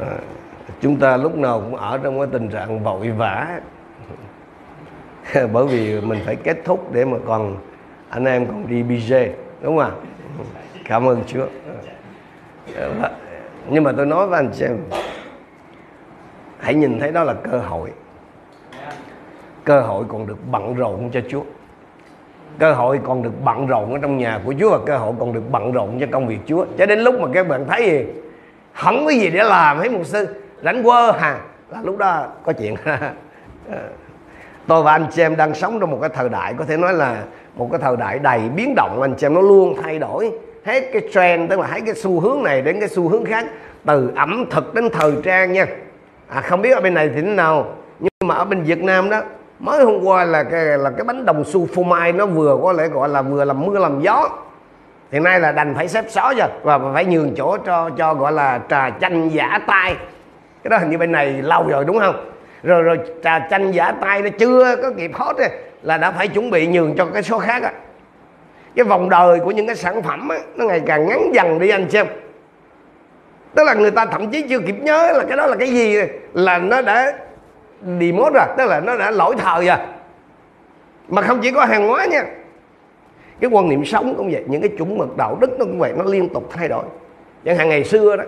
à, chúng ta lúc nào cũng ở trong cái tình trạng vội vã. Bởi vì mình phải kết thúc để mà còn anh em còn đi BJ đúng không ạ? Cảm ơn Chúa. Dạ, nhưng mà tôi nói với anh xem hãy nhìn thấy đó là cơ hội. Cơ hội còn được bận rộn cho Chúa. Cơ hội còn được bận rộn ở trong nhà của Chúa và cơ hội còn được bận rộn cho công việc Chúa. Cho đến lúc mà các bạn thấy gì? Không có gì để làm hết một sư rảnh quơ hà. Là lúc đó có chuyện. Ờ. Tôi và anh chị em đang sống trong một cái thời đại có thể nói là một cái thời đại đầy biến động. Anh chị em nó luôn thay đổi hết cái trend tức là hết cái xu hướng này đến cái xu hướng khác từ ẩm thực đến thời trang nha. À, không biết ở bên này thì thế nào nhưng mà ở bên Việt Nam đó mới hôm qua là cái là cái bánh đồng xu phô mai nó vừa có lẽ gọi là vừa làm mưa làm gió hiện nay là đành phải xếp xó rồi và phải nhường chỗ cho cho gọi là trà chanh giả tay cái đó hình như bên này lâu rồi đúng không? Rồi rồi trà chanh giả tay nó chưa có kịp hot ấy, là đã phải chuẩn bị nhường cho cái số khác á. Cái vòng đời của những cái sản phẩm ấy, nó ngày càng ngắn dần đi anh xem. Tức là người ta thậm chí chưa kịp nhớ là cái đó là cái gì là nó đã đi mốt rồi tức là nó đã lỗi thời rồi. Mà không chỉ có hàng hóa nha cái quan niệm sống cũng vậy, những cái chuẩn mực đạo đức nó cũng vậy, nó liên tục thay đổi. Chẳng hạn ngày xưa đó,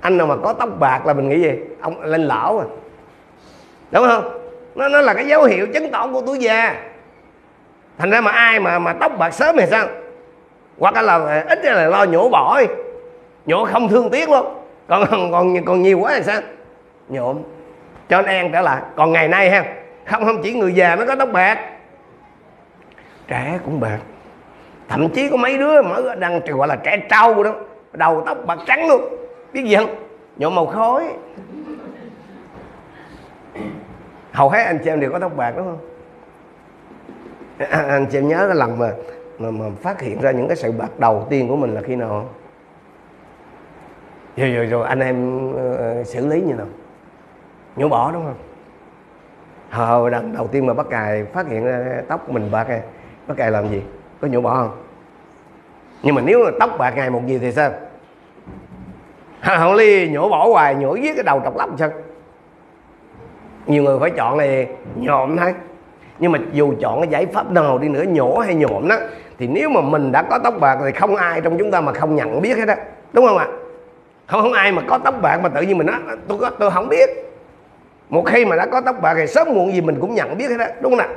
anh nào mà có tóc bạc là mình nghĩ gì? Ông lên lão à. Đúng không? Nó nó là cái dấu hiệu chứng tỏ của tuổi già. Thành ra mà ai mà mà tóc bạc sớm thì sao? Hoặc là ít là lo nhổ bỏ nhổ không thương tiếc luôn. Còn còn còn nhiều quá thì sao? Nhộm cho anh an trở lại. Còn ngày nay ha, không không chỉ người già mới có tóc bạc trẻ cũng bạc thậm chí có mấy đứa mới đang gọi là trẻ trâu đó đầu tóc bạc trắng luôn. Biết gì không? Nhuộm màu khói. Hầu hết anh chị em đều có tóc bạc đúng không? À, anh chị em nhớ cái lần mà, mà mà phát hiện ra những cái sự bạc đầu tiên của mình là khi nào rồi rồi rồi anh em uh, xử lý như nào? Nhổ bỏ đúng không? Hồi lần đầu tiên mà bắt cài phát hiện ra tóc mình bạc này nó cài làm gì? Có nhổ bỏ không? Nhưng mà nếu là tóc bạc ngày một gì thì sao? Hậu ly nhổ bỏ hoài, nhổ giết cái đầu trọc lắm sao? Nhiều người phải chọn này nhộm thôi. Nhưng mà dù chọn cái giải pháp nào đi nữa, nhổ hay nhộm đó, thì nếu mà mình đã có tóc bạc thì không ai trong chúng ta mà không nhận biết hết á. Đúng không ạ? Không không ai mà có tóc bạc mà tự nhiên mình nói, tôi có, tôi không biết. Một khi mà đã có tóc bạc thì sớm muộn gì mình cũng nhận biết hết á. Đúng không ạ?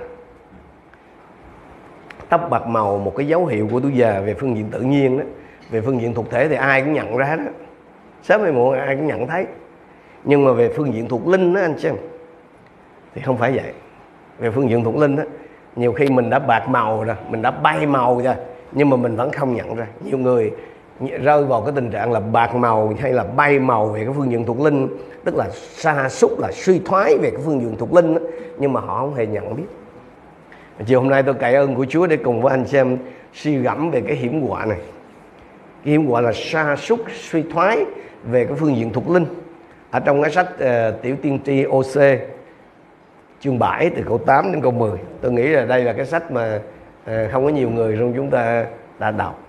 Tóc bạc màu một cái dấu hiệu của tuổi già về phương diện tự nhiên đó về phương diện thuộc thể thì ai cũng nhận ra đó. Sớm hay muộn ai cũng nhận thấy. Nhưng mà về phương diện thuộc linh đó anh xem thì không phải vậy. Về phương diện thuộc linh đó nhiều khi mình đã bạc màu rồi mình đã bay màu rồi nhưng mà mình vẫn không nhận ra. Nhiều người rơi vào cái tình trạng là bạc màu hay là bay màu về cái phương diện thuộc linh tức là xa xúc là suy thoái về cái phương diện thuộc linh đó, nhưng mà họ không hề nhận biết chiều hôm nay tôi cậy ơn của Chúa để cùng với anh xem suy gẫm về cái hiểm họa này. Cái hiểm họa là sa sút suy thoái về cái phương diện thuộc linh. Ở trong cái sách uh, tiểu tiên tri OC chương 7 từ câu 8 đến câu 10 tôi nghĩ là đây là cái sách mà uh, không có nhiều người trong chúng ta đã đọc.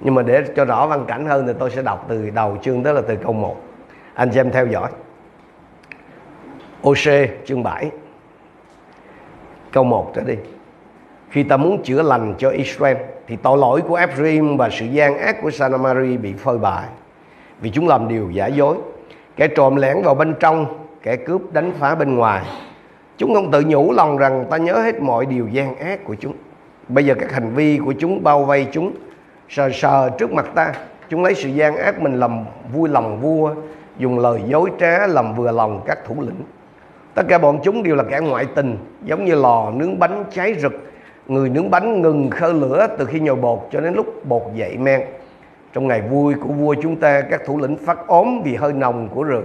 Nhưng mà để cho rõ văn cảnh hơn thì tôi sẽ đọc từ đầu chương tức là từ câu 1 anh xem theo dõi. OC chương 7 câu 1 trở đi. Khi ta muốn chữa lành cho Israel, thì tội lỗi của Ephraim và sự gian ác của Sanamari bị phơi bại vì chúng làm điều giả dối. Kẻ trộm lẻn vào bên trong, kẻ cướp đánh phá bên ngoài. Chúng không tự nhủ lòng rằng ta nhớ hết mọi điều gian ác của chúng. Bây giờ các hành vi của chúng bao vây chúng, sờ sờ trước mặt ta. Chúng lấy sự gian ác mình làm vui lòng vua, dùng lời dối trá làm vừa lòng các thủ lĩnh tất cả bọn chúng đều là kẻ ngoại tình, giống như lò nướng bánh cháy rực. Người nướng bánh ngừng khơ lửa từ khi nhồi bột cho đến lúc bột dậy men. Trong ngày vui của vua chúng ta, các thủ lĩnh phát ốm vì hơi nồng của rượu.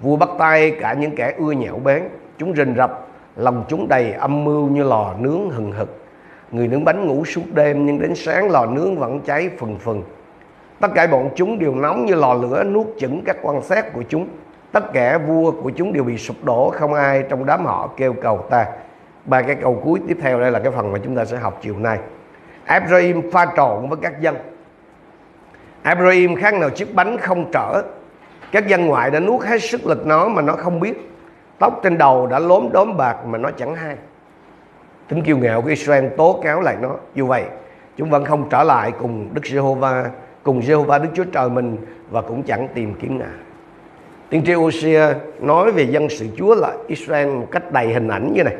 Vua bắt tay cả những kẻ ưa nhạo bén. Chúng rình rập, lòng chúng đầy âm mưu như lò nướng hừng hực. Người nướng bánh ngủ suốt đêm, nhưng đến sáng lò nướng vẫn cháy phừng phừng. Tất cả bọn chúng đều nóng như lò lửa nuốt chửng các quan sát của chúng tất cả vua của chúng đều bị sụp đổ, không ai trong đám họ kêu cầu ta. Ba cái câu cuối tiếp theo, đây là cái phần mà chúng ta sẽ học chiều nay. Abraham pha trộn với các dân. Abraham khác nào chiếc bánh không trở. Các dân ngoại đã nuốt hết sức lực nó mà nó không biết. Tóc trên đầu đã lốm đốm bạc mà nó chẳng hay. Tính kiêu ngạo của Israel tố cáo lại nó. Như vậy, chúng vẫn không trở lại cùng Đức Giê-hô-va, cùng Giê-hô-va Đức Chúa Trời mình và cũng chẳng tìm kiếm ngài tiên tri Hosea nói về dân sự Chúa là Israel một cách đầy hình ảnh như này.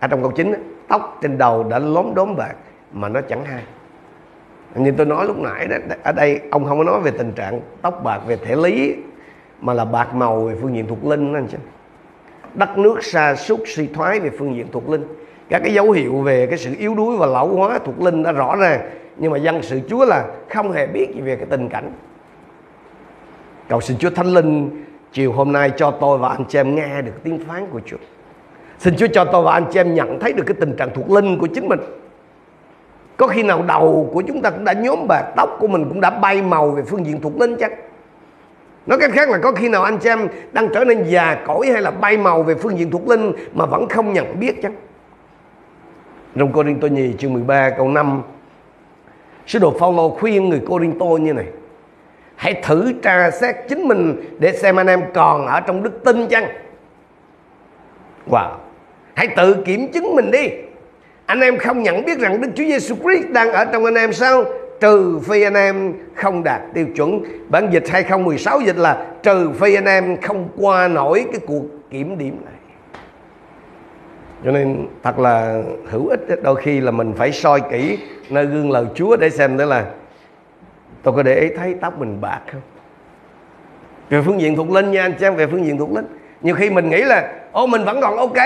Ở trong câu 9 tóc trên đầu đã lốm đốm bạc mà nó chẳng hay như tôi nói lúc nãy đó, ở đây ông không có nói về tình trạng tóc bạc về thể lý mà là bạc màu về phương diện thuộc linh đó anh chị. đất nước sa sút suy thoái về phương diện thuộc linh. Các cái dấu hiệu về cái sự yếu đuối và lão hóa thuộc linh đã rõ ràng nhưng mà dân sự Chúa là không hề biết gì về cái tình cảnh. Cầu xin Chúa Thánh Linh chiều hôm nay cho tôi và anh chị em nghe được tiếng phán của Chúa. Xin Chúa cho tôi và anh chị em nhận thấy được cái tình trạng thuộc linh của chính mình. Có khi nào đầu của chúng ta cũng đã nhóm bạc, tóc của mình cũng đã bay màu về phương diện thuộc linh chắc nói cách khác là có khi nào anh chị em đang trở nên già cỗi hay là bay màu về phương diện thuộc linh mà vẫn không nhận biết chăng? Trong Cô Đinh Tô Nhì chương 13 câu 5 Sứ đồ Phaolô khuyên người Cô Đinh Tô như này. Hãy thử tra xét chính mình để xem anh em còn ở trong đức tin chăng? Wow. Hãy tự kiểm chứng mình đi. Anh em không nhận biết rằng Đức Chúa Giêsu Christ đang ở trong anh em sao? Trừ phi anh em không đạt tiêu chuẩn. Bản dịch 2016 dịch là Trừ phi anh em không qua nổi cái cuộc kiểm điểm này. Cho nên thật là hữu ích đôi khi là mình phải soi kỹ nơi gương lời Chúa để xem đó là tôi có để ý thấy tóc mình bạc không? Về phương diện thuộc linh nha anh em, về phương diện thuộc linh. Nhiều khi mình nghĩ là, ô, mình vẫn còn ok.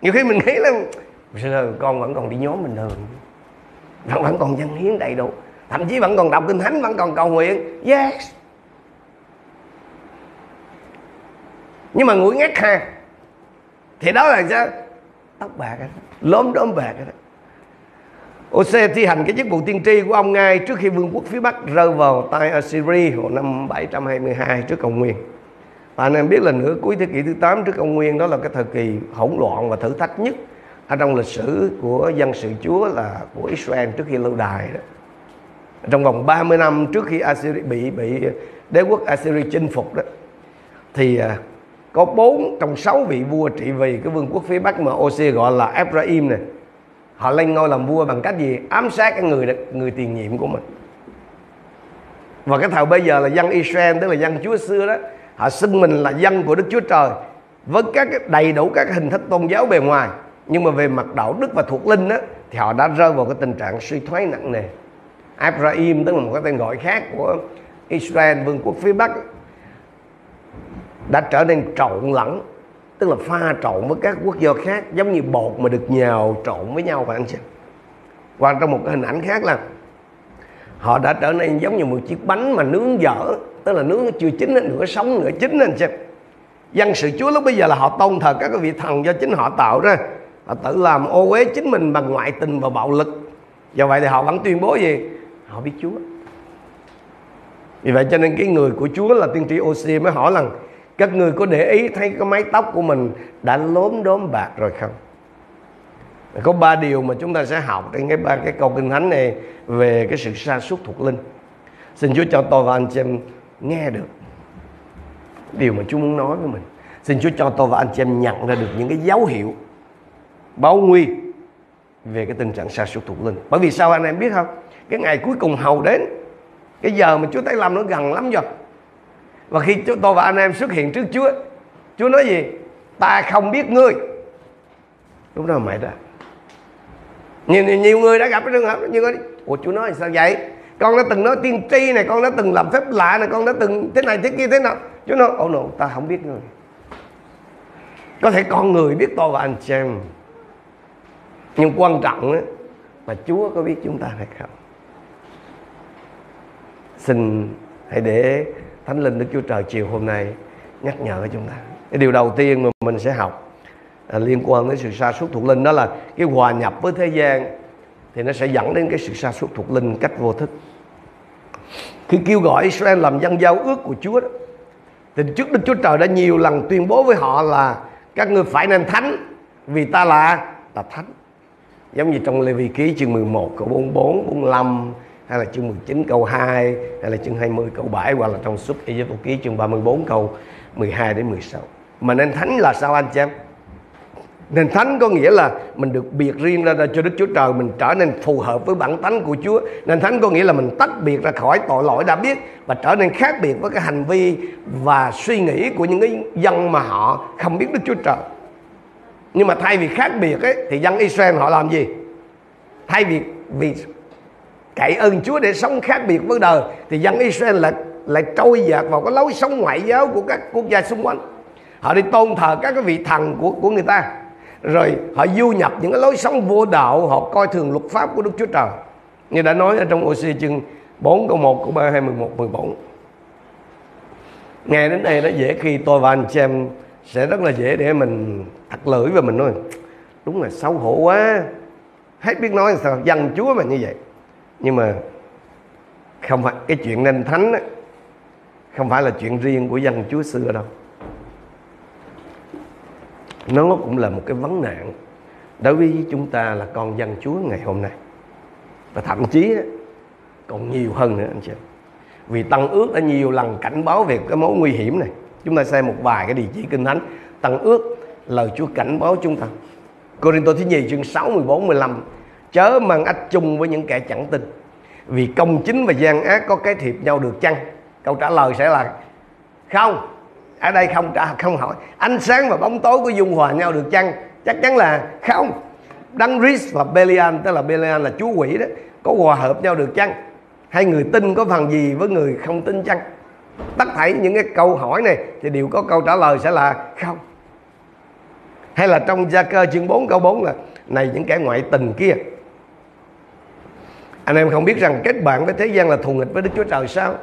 Nhiều khi mình nghĩ là con vẫn còn đi nhóm bình thường? Vẫn vẫn còn dân hiến đầy đủ. Thậm chí vẫn còn đọc kinh thánh, vẫn còn cầu nguyện. Yes. Nhưng mà nguội ngắt ha thì đó là sao? Tóc bạc đó. lốm đốm bạc đó. Ose thi hành cái chức vụ tiên tri của ông ngay trước khi vương quốc phía Bắc rơi vào tay Assyria vào năm 722 trước công nguyên. Và anh em biết là nửa cuối thế kỷ thứ 8 trước công nguyên đó là cái thời kỳ hỗn loạn và thử thách nhất ở trong lịch sử của dân sự Chúa là của Israel trước khi lâu đài đó. Trong vòng 30 năm trước khi Assyria bị bị đế quốc Assyria chinh phục đó, thì à, có bốn trong sáu vị vua trị vì cái vương quốc phía bắc mà Ose gọi là Ephraim này họ lên ngôi làm vua bằng cách gì? Ám sát cái người người tiền nhiệm của mình. Và cái thời bây giờ là dân Israel, tức là dân Chúa xưa đó, họ xưng mình là dân của Đức Chúa Trời với các đầy đủ các hình thức tôn giáo bề ngoài. Nhưng mà về mặt đạo đức và thuộc linh đó, thì họ đã rơi vào cái tình trạng suy thoái nặng nề. Abraham, tức là một cái tên gọi khác của Israel, vương quốc phía Bắc, đã trở nên trộn lẫn tức là pha trộn với các quốc gia khác, giống như bột mà được nhào trộn với nhau và anh xem và trong một cái hình ảnh khác là họ đã trở nên giống như một chiếc bánh mà nướng dở, tức là nướng chưa chín nửa sống nửa chín anh xem dân sự chúa lúc bây giờ là họ tôn thờ các cái vị thần do chính họ tạo ra. Họ tự làm ô uế chính mình bằng ngoại tình và bạo lực. Do vậy thì họ vẫn tuyên bố gì? Họ biết chúa. Vì vậy cho nên cái người của chúa là tiên tri oxy mới hỏi rằng các người có để ý thấy cái mái tóc của mình đã lốm đốm bạc rồi không? Có ba điều mà chúng ta sẽ học trên cái ba cái câu kinh thánh này về cái sự sa sút thuộc linh. Xin Chúa cho tôi và anh chị em nghe được điều mà Chúa muốn nói với mình. Xin Chúa cho tôi và anh chị em nhận ra được những cái dấu hiệu, báo nguy về cái tình trạng sa sút thuộc linh. Bởi vì sao anh em biết không? Cái ngày cuối cùng hầu đến, cái giờ mà Chúa Tây Lâm nó gần lắm rồi và khi chúng tôi và anh em xuất hiện trước Chúa Chúa nói gì? Ta không biết ngươi. Lúc đó mệt đó nhiều, nhiều người đã gặp cái trường hợp như thế ủa Chúa nói sao vậy? Con đã từng nói tiên tri này con đã từng làm phép lạ này con đã từng thế này thế kia thế nào. Chúa nói ồ no, ta không biết ngươi. Có thể con người biết tôi và anh chị em nhưng quan trọng đó, là Chúa có biết chúng ta hay không. Xin hãy để thánh linh đức chúa trời chiều hôm nay nhắc nhở chúng ta. Cái điều đầu tiên mà mình sẽ học à, liên quan đến sự sa sút thuộc linh đó là cái hòa nhập với thế gian thì nó sẽ dẫn đến cái sự sa sút thuộc linh cách vô thức. Khi kêu gọi Israel làm dân giao ước của Chúa đó, thì trước Đức Chúa Trời đã nhiều lần tuyên bố với họ là các ngươi phải nên thánh vì ta là là thánh. Giống như trong Lê Vi Ký chương 11 câu 44 45 hay là chương 19 câu 2 hay là chương 20 câu 7 hoặc là trong suốt Ê Tô ký chương 34 câu 12 đến 16 mà nên thánh là sao anh chị em? Nên thánh có nghĩa là mình được biệt riêng ra, ra cho Đức Chúa Trời Mình trở nên phù hợp với bản tánh của Chúa. Nên thánh có nghĩa là mình tách biệt ra khỏi tội lỗi đã biết Và trở nên khác biệt với cái hành vi và suy nghĩ của những cái dân mà họ không biết Đức Chúa Trời. Nhưng mà thay vì khác biệt ấy, thì dân Israel họ làm gì? Thay vì vì cậy ơn Chúa để sống khác biệt với đời. Thì dân Israel lại lại trôi dạt vào cái lối sống ngoại giáo của các quốc gia xung quanh. Họ đi tôn thờ các cái vị thần của của người ta. Rồi họ du nhập những cái lối sống vô đạo, họ coi thường luật pháp của Đức Chúa Trời. Như đã nói ở trong OC chương 4 câu 1 câu 3 hay 11 14 nghe đến đây nó dễ khi tôi và anh chị em sẽ rất là dễ để mình thật lưỡi và mình nói đúng là xấu hổ quá. Hết biết nói sao, dân chúa mà như vậy nhưng mà không phải cái chuyện nên thánh đó, không phải là chuyện riêng của dân chúa xưa đâu. Nó cũng là một cái vấn nạn đối với chúng ta là con dân Chúa ngày hôm nay. Và thậm chí còn nhiều hơn nữa anh chị vì tăng ước đã nhiều lần cảnh báo về cái mối nguy hiểm này. Chúng ta xem một vài cái địa chỉ kinh thánh. Tăng ước lời Chúa cảnh báo chúng ta. Corinto thứ nhì chương 6 14 15 chớ mang ách chung với những kẻ chẳng tin. Vì công chính và gian ác có cái thiệp nhau được chăng? Câu trả lời sẽ là không. Ở đây không trả, không hỏi. Ánh sáng và bóng tối có dung hòa nhau được chăng? Chắc chắn là không. Đăng Ris và belian, tức là belian là chúa quỷ đó, có hòa hợp nhau được chăng? Hay người tin có phần gì với người không tin chăng? Tất thảy những cái câu hỏi này thì đều có câu trả lời sẽ là không. Hay là trong gia cơ chương 4 câu 4 là, này những kẻ ngoại tình kia anh em không biết rằng kết bạn với thế gian là thù nghịch với Đức Chúa Trời sao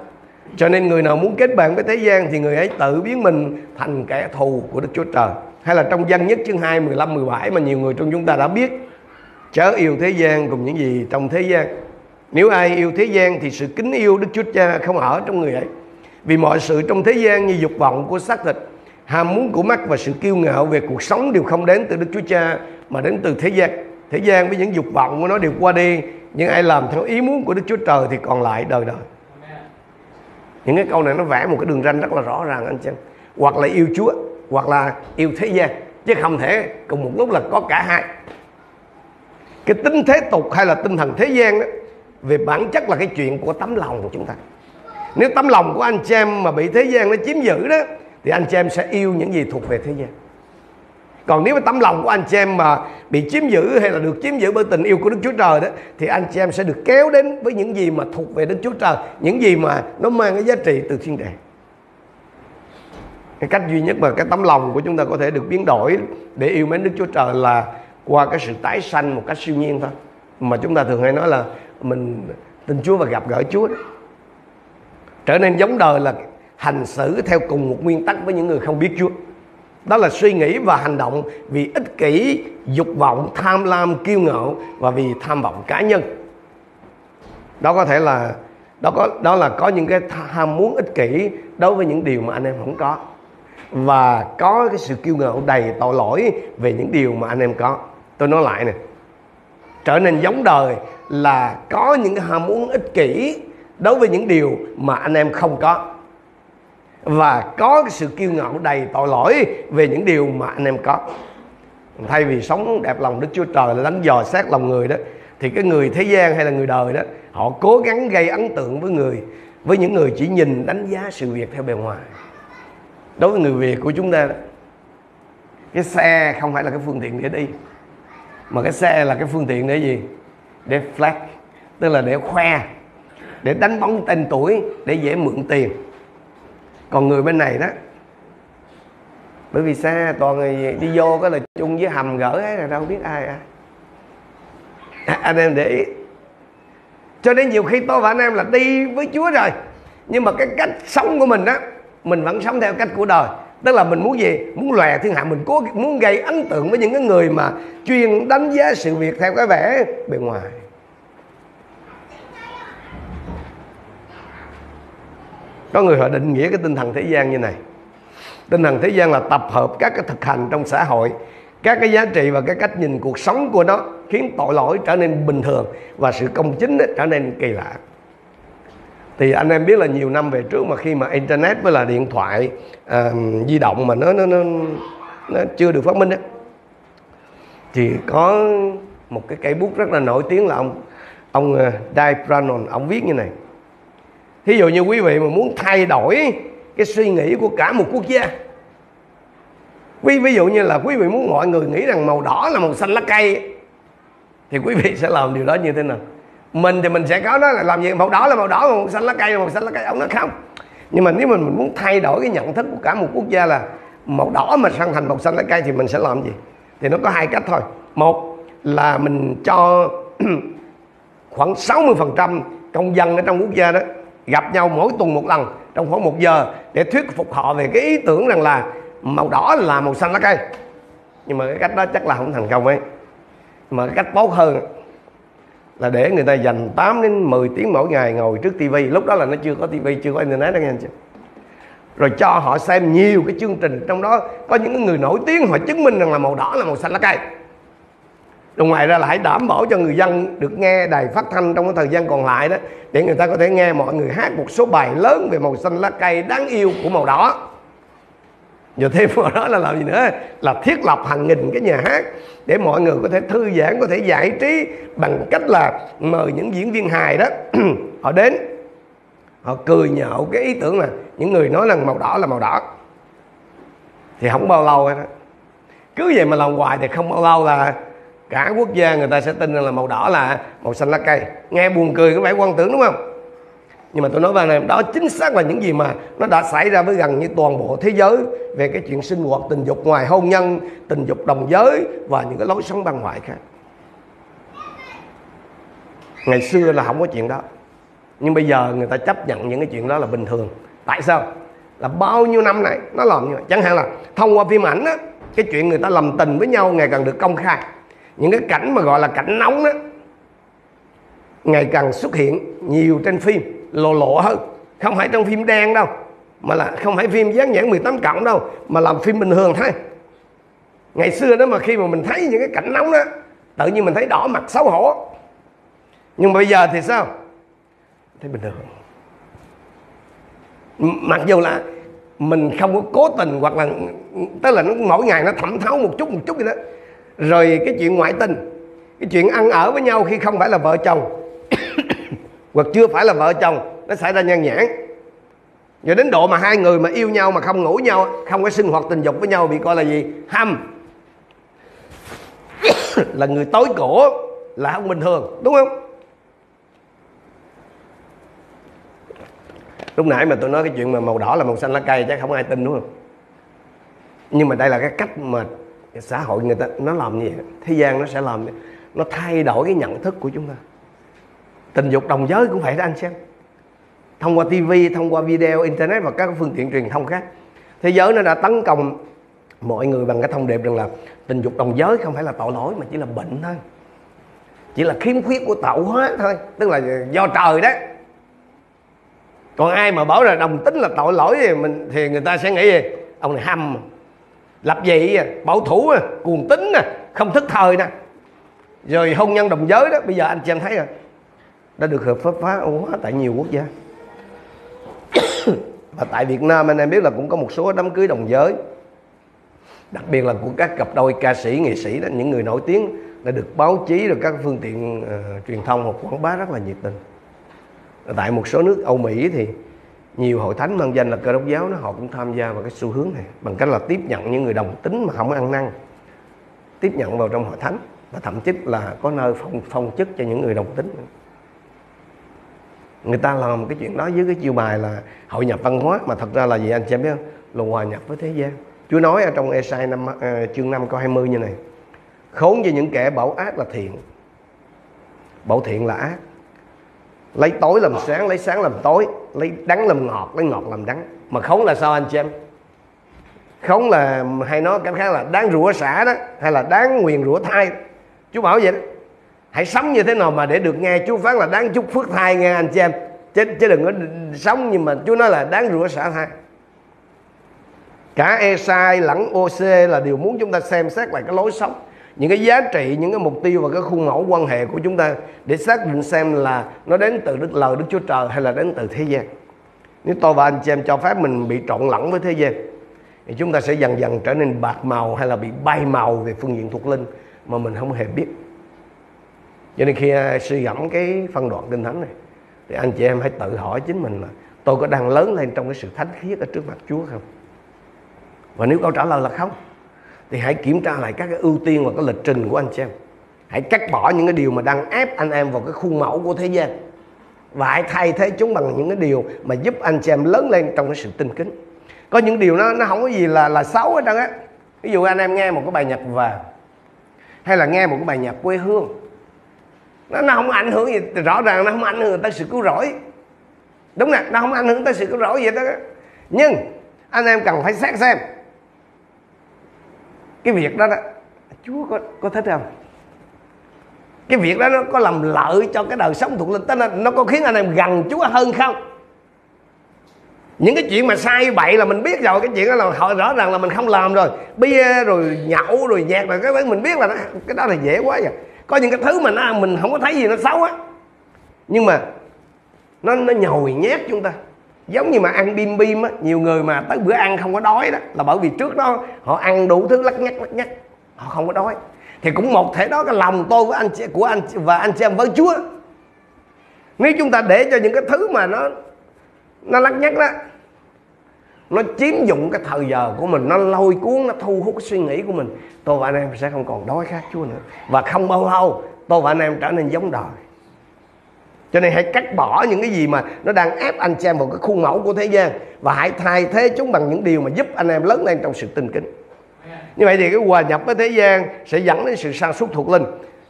cho nên người nào muốn kết bạn với thế gian thì người ấy tự biến mình thành kẻ thù của Đức Chúa Trời. Hay là trong dân nhất chương 2, 15, 17 mà nhiều người trong chúng ta đã biết. Chớ yêu thế gian cùng những gì trong thế gian. Nếu ai yêu thế gian thì sự kính yêu Đức Chúa Cha không ở trong người ấy. Vì mọi sự trong thế gian như dục vọng của xác thịt, ham muốn của mắt và sự kiêu ngạo về cuộc sống đều không đến từ Đức Chúa Cha mà đến từ thế gian. Thế gian với những dục vọng của nó đều qua đi, nhưng ai làm theo ý muốn của Đức Chúa Trời thì còn lại đời đời. Những cái câu này nó vẽ một cái đường ranh rất là rõ ràng, anh chị hoặc là yêu Chúa, hoặc là yêu thế gian. Chứ không thể cùng một lúc là có cả hai. Cái tính thế tục hay là tinh thần thế gian đó về bản chất là cái chuyện của tấm lòng của chúng ta. Nếu tấm lòng của anh chị em mà bị thế gian nó chiếm giữ đó, thì anh chị em sẽ yêu những gì thuộc về thế gian còn nếu mà tấm lòng của anh chị em mà bị chiếm giữ hay là được chiếm giữ bởi tình yêu của Đức Chúa Trời đó, thì anh chị em sẽ được kéo đến với những gì mà thuộc về Đức Chúa Trời, những gì mà nó mang cái giá trị từ thiên đàng. Cái cách duy nhất mà cái tấm lòng của chúng ta có thể được biến đổi để yêu mến Đức Chúa Trời là qua cái sự tái sanh một cách siêu nhiên thôi. Mà chúng ta thường hay nói là mình tin Chúa và gặp gỡ Chúa. Đó. trở nên giống đời là hành xử theo cùng một nguyên tắc với những người không biết Chúa đó là suy nghĩ và hành động vì ích kỷ, dục vọng, tham lam, kiêu ngạo và vì tham vọng cá nhân. Đó có thể là, đó có, đó là có những cái ham muốn ích kỷ đối với những điều mà anh em không có. Và có cái sự kiêu ngạo đầy tội lỗi về những điều mà anh em có. Tôi nói lại nè, trở nên giống đời là có những cái ham muốn ích kỷ đối với những điều mà anh em không có và có cái sự kiêu ngạo đầy tội lỗi về những điều mà anh em có. Thay vì sống đẹp lòng Đức Chúa Trời là đánh dò xét lòng người đó thì cái người thế gian hay là người đời đó họ cố gắng gây ấn tượng với người với những người chỉ nhìn đánh giá sự việc theo bề ngoài. Đối với người Việt của chúng ta đó, cái xe không phải là cái phương tiện để đi mà cái xe là cái phương tiện để gì? Để flex tức là để khoe để đánh bóng tên tuổi để dễ mượn tiền còn người bên này đó, bởi vì xa, toàn người đi vô cái là chung với hầm gỡ ấy là đâu biết ai à. à. anh em để ý. Cho nên nhiều khi tôi và anh em là đi với Chúa rồi, nhưng mà cái cách sống của mình á, mình vẫn sống theo cách của đời. Tức là mình muốn gì? Muốn lòe thiên hạ, mình cố, muốn gây ấn tượng với những cái người mà chuyên đánh giá sự việc theo cái vẻ bề ngoài. Có người họ định nghĩa cái tinh thần thế gian như này. Tinh thần thế gian là tập hợp các cái thực hành trong xã hội các cái giá trị và cái cách nhìn cuộc sống của nó khiến tội lỗi trở nên bình thường và sự công chính trở nên kỳ lạ. Thì anh em biết là nhiều năm về trước mà khi mà internet với là điện thoại à, di động mà nó nó nó nó chưa được phát minh á thì có một cái cây bút rất là nổi tiếng là ông ông ờ, uh, Dave Brannon ông viết như này thí dụ như quý vị mà muốn thay đổi cái suy nghĩ của cả một quốc gia. Ví ví dụ như là quý vị muốn mọi người nghĩ rằng màu đỏ là màu xanh lá cây thì quý vị sẽ làm điều đó như thế nào? Mình thì mình sẽ có đó là làm gì? Màu đỏ là màu đỏ màu xanh lá cây là màu xanh lá cây. Ông nói không. Nhưng mà nếu mình, mình muốn thay đổi cái nhận thức của cả một quốc gia là màu đỏ mà sang thành màu xanh lá cây thì mình sẽ làm gì? Thì nó có hai cách thôi. Một là mình cho khoảng 60% công dân ở trong quốc gia đó gặp nhau mỗi tuần một lần trong khoảng một giờ để thuyết phục họ về cái ý tưởng rằng là màu đỏ là màu xanh lá cây. Nhưng mà cái cách đó chắc là không thành công ấy. Mà cái cách tốt hơn là để người ta dành 8 đến 10 tiếng mỗi ngày ngồi trước tivi lúc đó là nó chưa có tivi chưa có internet đó nghe anh chị. Rồi cho họ xem nhiều cái chương trình, trong đó có những người nổi tiếng họ chứng minh rằng là màu đỏ là màu xanh lá cây rồi ngoài ra là hãy đảm bảo cho người dân được nghe đài phát thanh trong cái thời gian còn lại đó, để người ta có thể nghe mọi người hát một số bài lớn về màu xanh lá cây đáng yêu của màu đỏ. Rồi thêm vào đó là làm gì nữa? Là thiết lập hàng nghìn cái nhà hát để mọi người có thể thư giãn, có thể giải trí bằng cách là mời những diễn viên hài đó, họ đến, họ cười nhạo cái ý tưởng là những người nói là màu đỏ là màu đỏ. Thì không bao lâu hết cứ vậy mà làm hoài thì không bao lâu là cả quốc gia người ta sẽ tin rằng là màu đỏ là màu xanh lá cây. Nghe buồn cười có vẻ quan tưởng đúng không? Nhưng mà tôi nói với này đó chính xác là những gì mà nó đã xảy ra với gần như toàn bộ thế giới về cái chuyện sinh hoạt, tình dục ngoài hôn nhân, tình dục đồng giới và những cái lối sống băng ngoại khác. Ngày xưa là không có chuyện đó. Nhưng bây giờ người ta chấp nhận những cái chuyện đó là bình thường. Tại sao? Là bao nhiêu năm này nó làm như vậy? Chẳng hạn là thông qua phim ảnh á, cái chuyện người ta lầm tình với nhau ngày càng được công khai những cái cảnh mà gọi là cảnh nóng đó, ngày càng xuất hiện nhiều trên phim lộ lộ hơn. Không phải trong phim đen đâu, mà là không phải phim dán nhãn 18 cộng đâu, mà làm phim bình thường thôi. Ngày xưa đó mà khi mà mình thấy những cái cảnh nóng đó, tự nhiên mình thấy đỏ mặt xấu hổ. Nhưng mà bây giờ thì sao? Thấy bình thường. Mặc dù là mình không có cố tình hoặc là, tức là nó mỗi ngày nó thẩm thấu một chút một chút vậy đó rồi cái chuyện ngoại tình cái chuyện ăn ở với nhau khi không phải là vợ chồng. Hoặc chưa phải là vợ chồng nó xảy ra nhan nhãn. Rồi đến độ mà hai người mà yêu nhau mà không ngủ nhau không có sinh hoạt tình dục với nhau bị coi là gì? Hâm là người tối cổ là không bình thường đúng không? Lúc nãy mà tôi nói cái chuyện mà màu đỏ là màu xanh lá cây chắc không ai tin đúng không? Nhưng mà đây là cái cách mà xã hội người ta nó làm như vậy thế gian nó sẽ làm nó thay đổi cái nhận thức của chúng ta. Tình dục đồng giới cũng phải đó anh xem. Thông qua tivi thông qua video, internet và các phương tiện truyền thông khác. Thế giới nó đã tấn công mọi người bằng cái thông điệp rằng là tình dục đồng giới không phải là tội lỗi mà chỉ là bệnh thôi. Chỉ là khiếm khuyết của tạo hóa thôi, tức là do trời đó còn ai mà bảo là đồng tính là tội lỗi thì mình, thì người ta sẽ nghĩ gì? Ông này hâm lập dị bảo thủ à, cuồng tính à, không thức thời nè. Rồi hôn nhân đồng giới đó bây giờ anh chị em thấy rồi. Đã được hợp pháp hóa tại nhiều quốc gia. Và tại Việt Nam anh em biết là cũng có một số đám cưới đồng giới. Đặc biệt là của các cặp đôi ca sĩ nghệ sĩ đó những người nổi tiếng đã được báo chí rồi các phương tiện uh, truyền thông hoặc quảng bá rất là nhiệt tình. Tại một số nước Âu Mỹ thì nhiều hội thánh mang danh là cơ đốc giáo nó họ cũng tham gia vào cái xu hướng này bằng cách là tiếp nhận những người đồng tính mà không ăn năn tiếp nhận vào trong hội thánh và thậm chí là có nơi phong, phong chức cho những người đồng tính. Người ta làm cái chuyện đó với cái chiêu bài là hội nhập văn hóa mà thật ra là gì anh chị biết không? Là hòa nhập với thế gian. Chúa nói ở trong Esai năm uh, chương 5 câu 20 như này khốn cho những kẻ bảo ác là thiện bảo thiện là ác lấy tối làm sáng lấy sáng làm tối lấy đắng làm ngọt lấy ngọt làm đắng. Mà khốn là sao anh chị em? Khốn là hay nói cách khác là đáng rủa xả đó hay là đáng nguyền rủa thai. Chú bảo vậy đó. Hãy sống như thế nào mà để được nghe chú phán là đáng chúc phước thai nghe anh chị em. Chứ, chứ đừng có sống nhưng mà chú nói là đáng rửa xả thai. Cả Esai lẫn OC là điều muốn chúng ta xem xét lại cái lối sống những cái giá trị, những cái mục tiêu và cái khuôn mẫu quan hệ của chúng ta để xác định xem là nó đến từ đức, lời đức chúa trời hay là đến từ thế gian. Nếu tôi và anh chị em cho phép mình bị trộn lẫn với thế gian, thì chúng ta sẽ dần dần trở nên bạc màu hay là bị bay màu về phương diện thuộc linh mà mình không hề biết. Cho nên khi à, suy gẫm cái phân đoạn kinh thánh này, thì anh chị em hãy tự hỏi chính mình là tôi có đang lớn lên trong cái sự thánh khiết ở trước mặt Chúa không? Và nếu câu trả lời là không thì hãy kiểm tra lại các cái ưu tiên và cái lịch trình của anh chị em hãy cắt bỏ những cái điều mà đang ép anh em vào cái khuôn mẫu của thế gian. Và hãy thay thế chúng bằng những cái điều mà giúp anh chị em lớn lên trong cái sự tinh kính. Có những điều nó nó không có gì là là xấu hết trơn á. Ví dụ anh em nghe một cái bài nhạc vàng hay là nghe một cái bài nhạc quê hương. Nó, nó không ảnh hưởng gì rõ ràng nó không ảnh hưởng tới sự cứu rỗi. Đúng nè nó không ảnh hưởng tới sự cứu rỗi gì đó nhưng anh em cần phải xét xem cái việc đó đó chúa có có thích không? Cái việc đó nó có làm lợi cho cái đời sống thuộc linh tức nó, nó có khiến anh em gần chúa hơn không? Những cái chuyện mà sai bậy là mình biết rồi cái chuyện đó là họ rõ ràng là mình không làm rồi. Bia rồi nhậu rồi nhạc rồi cái đó mình biết là nó, cái đó là dễ quá vậy. Có những cái thứ mà nó mình không có thấy gì nó xấu á. Nhưng mà nó nó nhồi nhét chúng ta giống như mà ăn bim bim á, nhiều người mà tới bữa ăn không có đói đó, là bởi vì trước đó họ ăn đủ thứ lắc nhắc lắc nhắc, họ không có đói. Thì cũng một thể đó, cái lòng tôi với anh chị, của anh và anh chị em với Chúa. Nếu chúng ta để cho những cái thứ mà nó nó lắc nhắc đó, nó chiếm dụng cái thời giờ của mình, nó lôi cuốn, nó thu hút cái suy nghĩ của mình, tôi và anh em sẽ không còn đói khát Chúa nữa. Và không bao lâu, tôi và anh em trở nên giống đời cho nên hãy cắt bỏ những cái gì mà nó đang ép anh chị em vào cái khuôn mẫu của thế gian. Và hãy thay thế chúng bằng những điều mà giúp anh em lớn lên trong sự tinh kính. Như vậy thì cái hòa nhập với thế gian sẽ dẫn đến sự sa sút thuộc linh.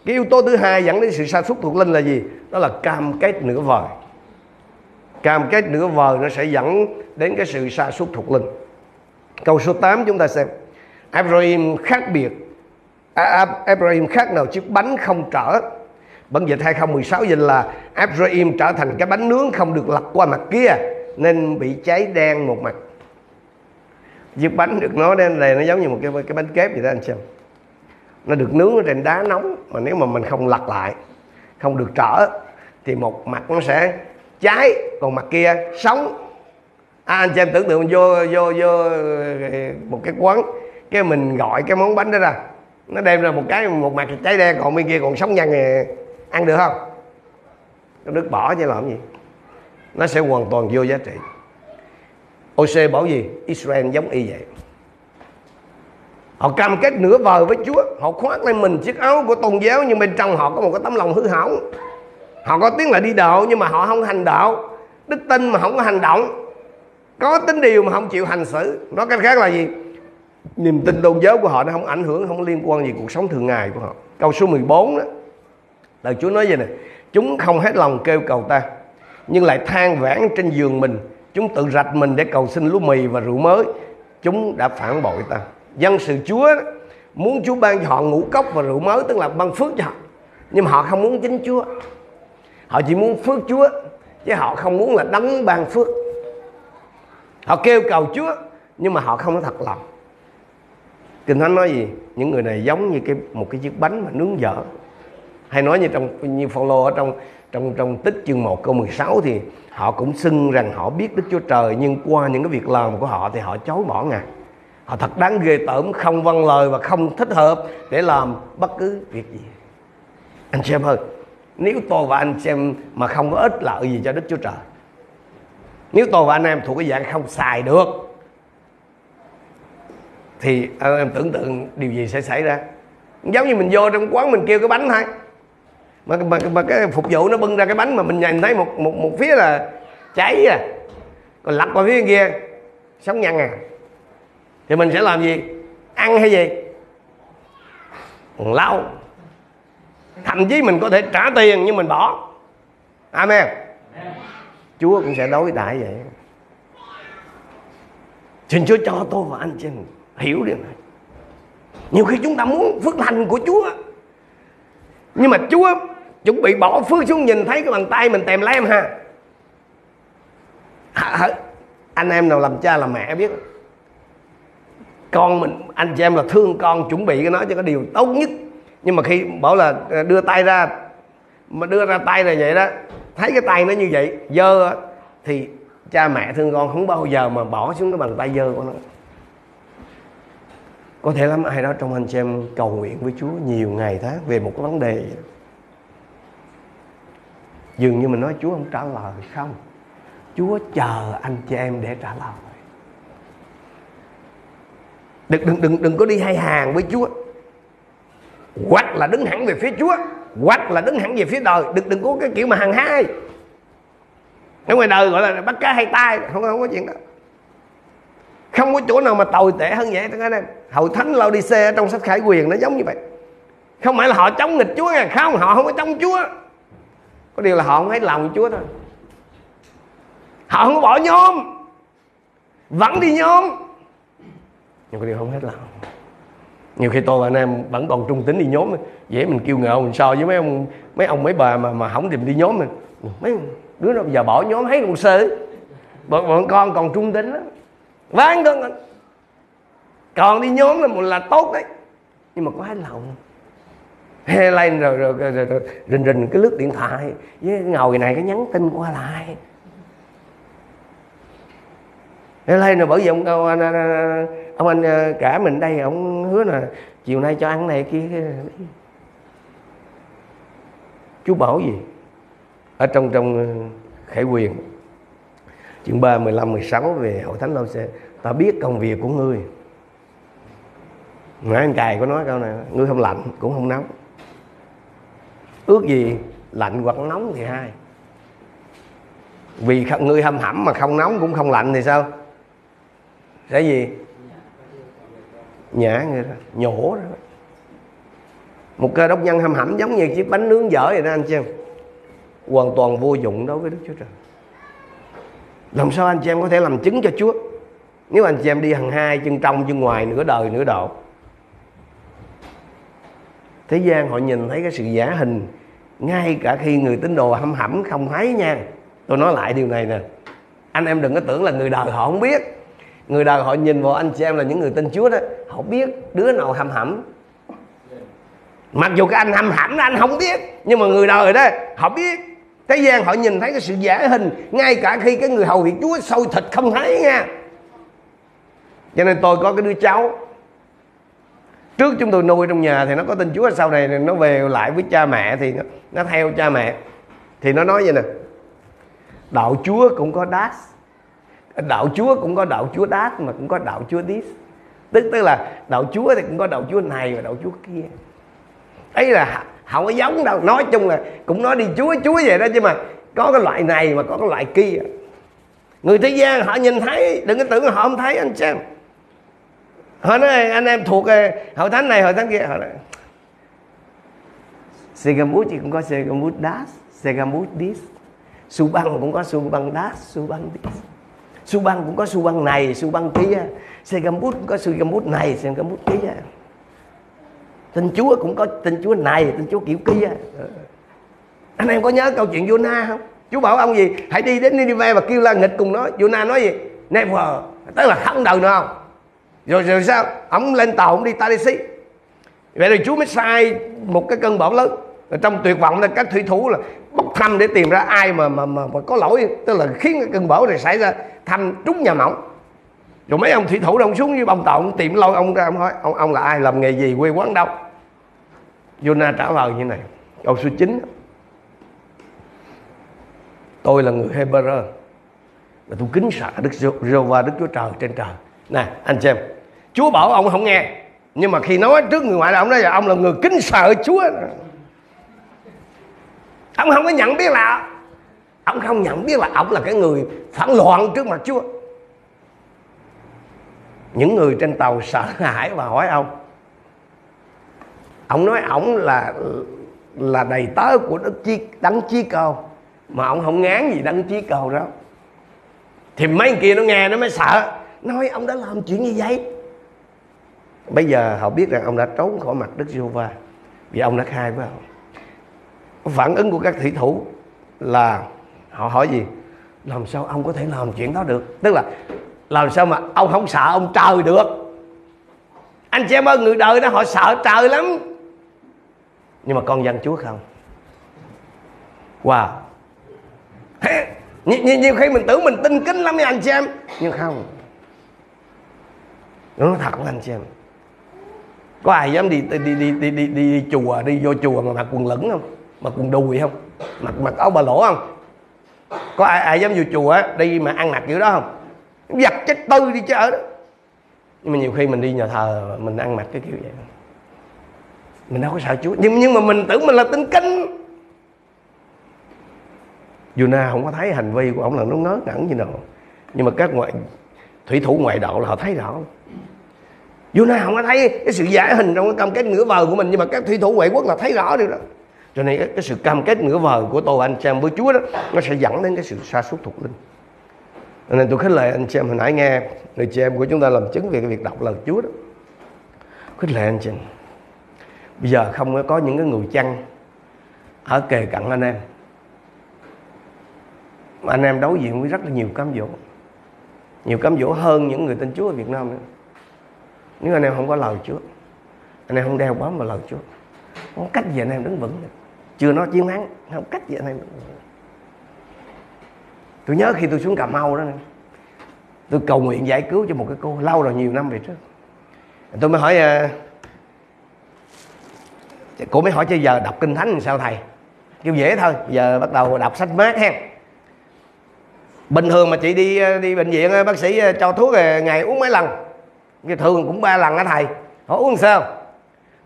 Cái yếu tố thứ hai dẫn đến sự sa sút thuộc linh là gì? Đó là cam kết nửa vời. Cam kết nửa vời nó sẽ dẫn đến cái sự sa sút thuộc linh. Câu số 8 chúng ta xem. Abraham khác biệt. À, à, Abraham khác nào? Chiếc bánh không trở. Bản dịch 2016 dịch là Ephraim trở thành cái bánh nướng không được lật qua mặt kia nên bị cháy đen một mặt. Chiếc bánh được nói đến đây nó giống như một cái cái bánh kép vậy đó anh xem. Nó được nướng ở trên đá nóng mà nếu mà mình không lật lại không được trở thì một mặt nó sẽ cháy còn mặt kia sống. À, anh xem tưởng tượng vô vô vô ờ, một cái quán cái mình gọi cái món bánh đó ra. Nó đem ra một cái một mặt cháy đen còn bên kia còn sống nhăn thì ăn được không? Nó đứt bỏ chứ làm gì? Nó sẽ hoàn toàn vô giá trị. OC bảo gì? Israel giống y vậy. Họ cam kết nửa vời với Chúa. Họ khoác lên mình chiếc áo của tôn giáo, nhưng bên trong họ có một cái tấm lòng hư hỏng. Họ có tiếng là đi đạo, nhưng mà họ không hành đạo. Đức tin mà không có hành động. Có tính điều mà không chịu hành xử. Nói cách khác là gì? Niềm tin tôn giáo của họ nó không ảnh hưởng, không liên quan gì cuộc sống thường ngày của họ. Câu số 14 đó lời Chúa nói vậy này chúng không hết lòng kêu cầu ta, nhưng lại than vãn trên giường mình. Chúng tự rạch mình để cầu xin lúa mì và rượu mới. Chúng đã phản bội ta. Dân sự Chúa muốn Chúa ban cho họ ngũ cốc và rượu mới, tức là ban phước cho họ. Nhưng mà họ không muốn chính Chúa. Họ chỉ muốn phước Chúa, chứ họ không muốn là đấng ban phước. Họ kêu cầu Chúa, nhưng mà họ không có thật lòng. Kinh Thánh nói gì? Những người này giống như cái, một cái chiếc bánh mà nướng dở hay nói như trong như Phaolô ở trong trong trong tích chương 1 câu 16 thì họ cũng xưng rằng họ biết Đức Chúa Trời nhưng qua những cái việc làm của họ thì họ chối bỏ Ngài. Họ thật đáng ghê tởm, không vâng lời và không thích hợp để làm bất cứ việc gì. Anh xem ơi, nếu tôi và anh xem mà không có ích lợi gì cho Đức Chúa Trời nếu tôi và anh em thuộc cái dạng không xài được thì anh em tưởng tượng điều gì sẽ xảy ra giống như mình vô trong quán mình kêu cái bánh thôi mà, mà, mà cái phục vụ nó bưng ra cái bánh mà mình nhìn thấy một một một phía là cháy à. Còn lật qua phía kia sống nhăn à. Thì mình sẽ làm gì? Ăn hay gì? Lau. Thậm chí mình có thể trả tiền nhưng mình bỏ. Amen. Chúa cũng sẽ đối đãi vậy. Xin chúa cho tôi và anh chị hiểu điều này. Nhiều khi chúng ta muốn phước lành của chúa nhưng mà chúa chuẩn bị bỏ phước xuống nhìn thấy cái bàn tay mình tèm lem ha. Anh em nào làm cha làm mẹ biết. Con mình, anh chị em là thương con, chuẩn bị cái nó cho cái điều tốt nhất. Nhưng mà khi bảo là à, đưa tay ra, mà đưa ra tay là vậy đó. Thấy cái tay nó như vậy, dơ thì cha mẹ thương con không bao giờ mà bỏ xuống cái bàn tay dơ của nó. Có thể lắm, ai đó trong anh chị em cầu nguyện với Chúa nhiều ngày tháng về một cái vấn đề dường như mình nói Chúa không trả lời không? Chúa chờ anh chị em để trả lời. Đừng đừng đừng đừng có đi hai hàng với Chúa. Hoặc là đứng hẳn về phía Chúa, hoặc là đứng hẳn về phía đời. Đừng đừng có cái kiểu mà hàng hai ở ngoài đời gọi là bắt cá hai tay không không có chuyện đó. Không có chỗ nào mà tồi tệ hơn vậy các anh em. Hậu thánh lao đi xe trong sách khải quyền nó giống như vậy. Không phải là họ chống nghịch chúa nghe, không, họ không có chống chúa có điều là họ không hết lòng chúa thôi. Họ không bỏ nhóm. Vẫn đi nhóm. Nhưng có điều không hết lòng. Nhiều khi tôi và anh em vẫn còn trung tính đi nhóm. Dễ mình kêu ngạo mình so với mấy ông mấy ông mấy bà mà mà không tìm đi nhóm. Mình mấy đứa nào giờ bỏ nhóm thấy còn sơ bọn, bọn con còn trung tính lắm. Ván con còn đi nhóm là một là tốt đấy. Nhưng mà có hết lòng he lên rồi rồi, rồi, rồi, rồi rình rình cái lướt điện thoại. Với ngồi này cái nhắn tin qua lại. He lên rồi bởi vì ông, ông, ông, ông anh ờ, cả mình đây ông hứa là chiều nay cho ăn này kia chú bảo gì? Ở trong trong ờ, khải quyền. Chương 3, 15, 16 về hội thánh lâu xe ta biết công việc của ngươi. Nãy anh cài có nói câu này ngươi không lạnh cũng không nóng ước gì lạnh hoặc nóng thì hai. Vì người hâm hẩm mà không nóng cũng không lạnh thì sao? Sẽ gì? Nhả người đó nhổ đó một cơ đốc nhân hâm hẩm giống như chiếc bánh nướng dở vậy đó, anh chị em. Hoàn toàn vô dụng đối với đức chúa trời. Làm sao anh chị em có thể làm chứng cho chúa? Nếu anh chị em đi hàng hai, chân trong, chân ngoài, nửa đời, nửa độ thế gian họ nhìn thấy cái sự giả hình, ngay cả khi người tín đồ hâm hẩm không thấy nha. Tôi nói lại điều này nè. Anh em đừng có tưởng là người đời họ không biết. Người đời họ nhìn vào anh chị em là những người tin chúa đó, họ biết đứa nào hâm hẩm. Mặc dù cái anh hâm hẩm anh không biết, nhưng mà người đời đó, họ biết. Thế gian họ nhìn thấy cái sự giả hình, ngay cả khi cái người hầu việc chúa sôi thịt không thấy nha. Cho nên tôi có cái đứa cháu trước chúng tôi nuôi trong nhà thì nó có tin chúa sau này nó về lại với cha mẹ thì nó, nó theo cha mẹ. Thì nó nói vậy nè đạo chúa cũng có đát đạo chúa cũng có đạo chúa đát mà cũng có đạo chúa đít tức tức là đạo chúa thì cũng có đạo chúa này và đạo chúa kia. Ấy là không có giống đâu. Nói chung là cũng nói đi chúa chúa vậy đó chứ mà có cái loại này mà có cái loại kia. Người thế gian họ nhìn thấy đừng có tưởng họ không thấy anh xem họ nói, anh em thuộc ờ, hội thánh này, hội thánh kia. Họ nói Segamut thì cũng có Segamut Das Segamut Dis Su băng cũng có su băng Das su băng Dis Su băng cũng có su băng này su băng kia. Segamut cũng có Segamut này Segamut kia. Tin Chúa cũng có tin Chúa này, tin Chúa kiểu kia. Anh em có nhớ câu chuyện Jonah không? Chúa bảo ông gì? Hãy đi đến Nineveh và kêu la nghịch cùng nó. Jonah nói gì? Never. Tức là không đời nữa không? Rồi rồi sao? Ông lên tàu ông đi Tennessee vậy thì Chúa mới sai một cái cơn bão lớn. Trong tuyệt vọng là các thủy thủ là bốc thăm để tìm ra ai mà mà mà, mà có lỗi. Tức là khiến cái cơn bão này xảy ra thăm trúng nhà mỏng. Rồi mấy ông thủy thủ đông xuống như bông tàu ông tìm lôi ông ra ông hỏi ông ông là ai? Làm nghề gì? Quê quán đâu? Jonah trả lời như này câu số 9 tôi là người Hebrew và tôi kính sợ Đức Giê-hô-va Đức Chúa Trời trên trời. Nè anh xem. Chúa bảo ông không nghe. Nhưng mà khi nói trước người ngoại là ông nói là ông là người kính sợ Chúa. Ông không có nhận biết là ông không nhận biết là ông là cái người phản loạn trước mặt Chúa. Những người trên tàu sợ hãi và hỏi ông ông nói ông là là đầy tớ của đức chi đấng chí cầu, mà ông không ngán gì đấng chí cầu đó thì mấy kia nó nghe nó mới sợ, nói ông đã làm chuyện như vậy? Bây giờ họ biết rằng ông đã trốn khỏi mặt đức giê-hô-va vì ông đã khai với họ. Phản ứng của các thủy thủ là họ hỏi gì? Làm sao ông có thể làm chuyện đó được? Tức là làm sao mà ông không sợ ông trời được? Anh chị em ơi người đời đó họ sợ trời lắm. Nhưng mà con dân Chúa không. Wow. Nhiều, nhiều, nhiều khi mình tưởng mình tin kính lắm nha anh chị em. Nhưng không. Nó nói thật với anh chị em có ai dám đi đi đi đi đi, đi, đi chùa đi vô chùa mà mặc quần lửng không? Mặc quần đùi không? Mặc mặc áo bà lỗ không? Có ai ai dám vô chùa đi mà ăn mặc kiểu đó không? Giặt chết tư đi chứ ở đó. Nhưng mà nhiều khi mình đi nhà thờ mình ăn mặc cái kiểu vậy. Mình đâu có sợ chúa. Nhưng nhưng mà mình tưởng mình là tinh kinh. Dù na không có thấy hành vi của ông là nó ngớ ngẩn gì đâu. Nhưng mà các ngoại thủy thủ ngoại đạo là họ thấy rõ. Jonah không có thấy cái sự giả hình trong cái cam kết nửa vời của mình nhưng mà các thủy thủ ngoại quốc là thấy rõ điều đó. Cho nên cái, cái sự cam kết nửa vời của tôi anh chị em với Chúa đó nó sẽ dẫn đến cái sự sa sút thuộc linh. Cho nên tôi khích lệ anh chị em hồi nãy nghe người chị em của chúng ta làm chứng về cái việc đọc lời Chúa đó. Khích lệ anh chị em. Bây giờ không có những cái người chăn ở kề cận anh em. Mà anh em đối diện với rất là nhiều cám dỗ. Nhiều cám dỗ hơn những người tin Chúa ở Việt Nam nữa nếu anh em không có lời Chúa, anh em không đeo bám vào lời Chúa, không cách gì anh em đứng vững được. Chưa nói chiến thắng, không cách gì anh em đứng vững tôi nhớ khi tôi xuống Cà Mau đó tôi cầu nguyện giải cứu cho một cái cô lâu rồi, nhiều năm về trước. Tôi mới hỏi ờ, cô mới hỏi cho giờ đọc kinh thánh làm sao thầy? Kêu dễ thôi, giờ bắt đầu đọc sách mát ha bình thường mà chị đi ờ, đi bệnh viện ờ, bác sĩ cho thuốc ngày uống mấy lần? Thường cũng ba lần á thầy. Họ uống sao?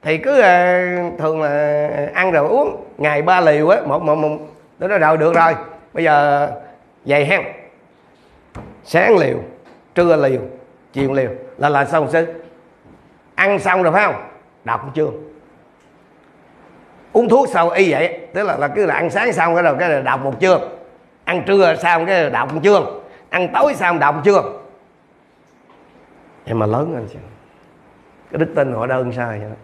Thì cứ ờ, thường là ăn rồi uống, ngày ba liều á, một một một, đó nó rồi được rồi. Bây giờ, vậy hen. Sáng liều, trưa liều, chiều liều, là là xong sư ăn xong rồi phải không? Đọc chưa. Uống thuốc sau y vậy, tức là là cứ là ăn sáng xong cái rồi cái là đọc một chương. Ăn trưa xong cái là đọc một chương. Ăn tối xong đọc một chương em mà lớn anh chị cái đức tin họ đơn sai vậy đó.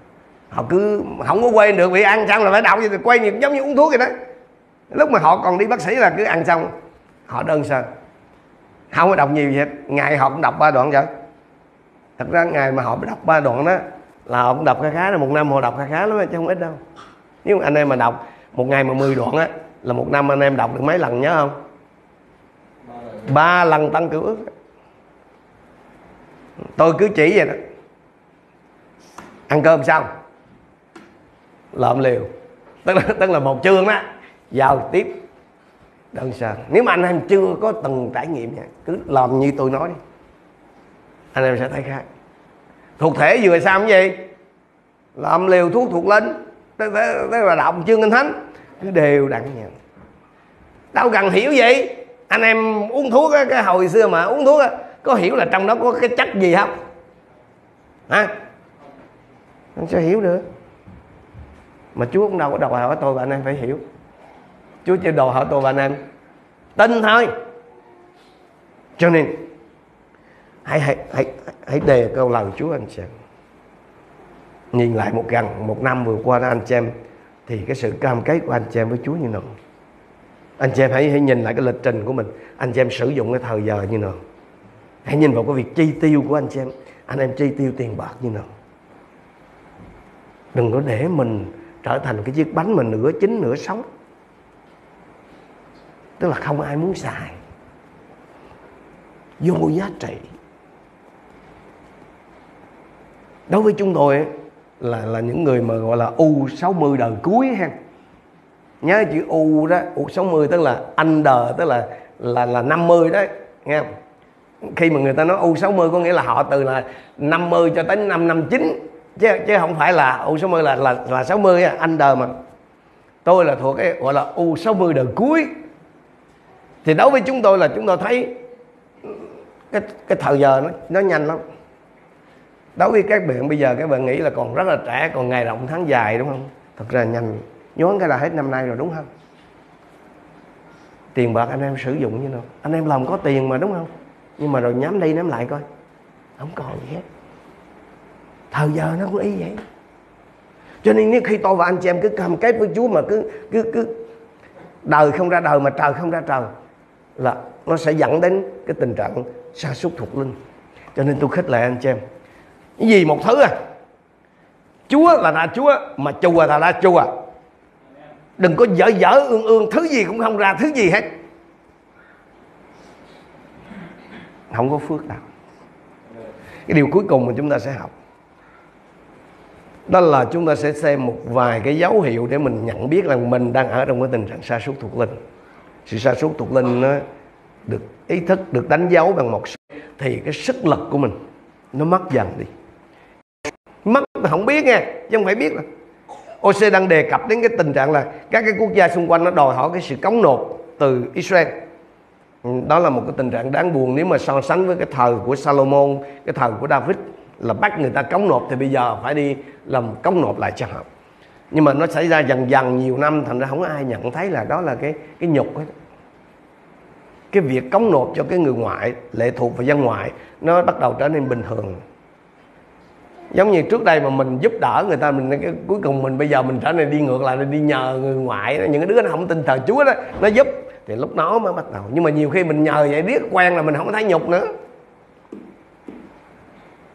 Họ cứ không có quên được, bị ăn xong là phải đọc gì thì quay giống như uống thuốc vậy đó. Lúc mà họ còn đi bác sĩ là cứ ăn xong, họ đơn sơ. Không có đọc nhiều gì hết. Ngày họ cũng đọc ba đoạn vậy. Thật ra ngày mà họ đọc ba đoạn đó, là họ cũng đọc khá khá là một năm họ đọc khá khá lắm chứ không ít đâu. Nếu anh em mà đọc một ngày mà 10 đoạn á, là một năm anh em đọc được mấy lần nhớ không? Ba lần tăng cửu ước tôi cứ chỉ vậy đó. Ăn cơm xong lợm liều. Tức là tức là một chương đó. Vào tiếp đơn sơ. Nếu mà anh em chưa có từng trải nghiệm nha cứ làm như tôi nói đi. Anh em sẽ thấy khác. Thuộc thể vừa sao cái gì làm liều thuốc thuộc linh. Tức là đọc chương kinh thánh. Cứ đều đặn nha đâu cần hiểu gì. Anh em uống thuốc á, cái hồi xưa mà uống thuốc á, có hiểu là trong đó có cái chất gì không? Hả? Anh sẽ hiểu được. Mà chúa cũng đâu có đòi hỏi tôi và anh em phải hiểu. Chúa chỉ đòi hỏi tôi và anh em tin thôi. Cho nên, hãy hãy hãy hãy đề câu lời Chúa anh chị em. Nhìn lại một gần, một năm vừa qua đó anh chị em, thì cái sự cam kết của anh chị em với Chúa như nào? Anh chị em hãy hãy nhìn lại cái lịch trình của mình. Anh chị em sử dụng cái thời giờ như nào? Hãy nhìn vào cái việc chi tiêu của anh chị em. Anh em chi tiêu tiền bạc như nào? Đừng có để mình trở thành cái chiếc bánh mà nửa chín, nửa sống tức là không ai muốn xài. Vô giá trị. Đối với chúng tôi là là những người mà gọi là u 60 đời cuối ha. Nhớ chữ u đó, u 60 tức là under, tức là là là 50 đấy, nghe không? Khi mà người ta nói u 60 có nghĩa là họ từ là 50 cho tới năm năm chín, chứ chứ không phải là u 60 là là là 60 anh đời mà. Tôi là thuộc cái gọi là u 60 đời cuối. Thì đối với chúng tôi là chúng tôi thấy cái cái thời giờ nó nó nhanh lắm. Đối với các bạn, bây giờ các bạn nghĩ là còn rất là trẻ, còn ngày rộng tháng dài, đúng không? Thật ra nhanh nhón cái là hết năm nay rồi, đúng không? Tiền bạc anh em sử dụng như nào? Anh em làm có tiền mà, đúng không? Nhưng mà rồi nhắm đi nắm lại coi. Không còn gì hết. Thời giờ nó cũng y vậy. Cho nên nếu khi tôi và anh chị em cứ cam kết với Chúa mà cứ cứ cứ đời không ra đời mà trời không ra trời là nó sẽ dẫn đến cái tình trạng sa sút thuộc linh. Cho nên tôi khích lệ anh chị em. Cái gì một thứ à? Chúa là là chúa, mà chùa là là chùa. Đừng có dở dở ương ương, thứ gì cũng không ra, thứ gì hết. Không có phước đâu cái điều cuối cùng mà chúng ta sẽ học đó là chúng ta sẽ xem một vài cái dấu hiệu để mình nhận biết rằng mình đang ở trong cái tình trạng sa sút thuộc linh. Sự sa sút thuộc linh nó được ý thức được đánh dấu bằng một thì cái sức lực của mình nó mất dần đi. Mất mà không biết nghe, chứ không phải biết là. OC đang đề cập đến cái tình trạng là các cái quốc gia xung quanh nó đòi hỏi cái sự cống nộp từ Israel. Ừ, đó là một cái tình trạng đáng buồn nếu mà so sánh với cái thời của Salomon, cái thời của David, là bắt người ta cống nộp thì bây giờ phải đi làm cống nộp lại cho họ. Nhưng mà nó xảy ra dần dần nhiều năm, thành ra không có ai nhận thấy là đó là cái cái nhục ấy cái việc cống nộp cho cái người ngoại, lệ thuộc vào dân ngoại, nó bắt đầu trở nên bình thường. Giống như trước đây mà mình giúp đỡ người ta, mình cái cuối cùng mình bây giờ mình trở nên đi ngược lại, đi nhờ người ngoại những cái đứa nó không tin thờ chúa đó, nó giúp thì lúc đó mới bắt đầu. Nhưng mà nhiều khi mình nhờ vậy biết quen là mình không thấy nhục nữa.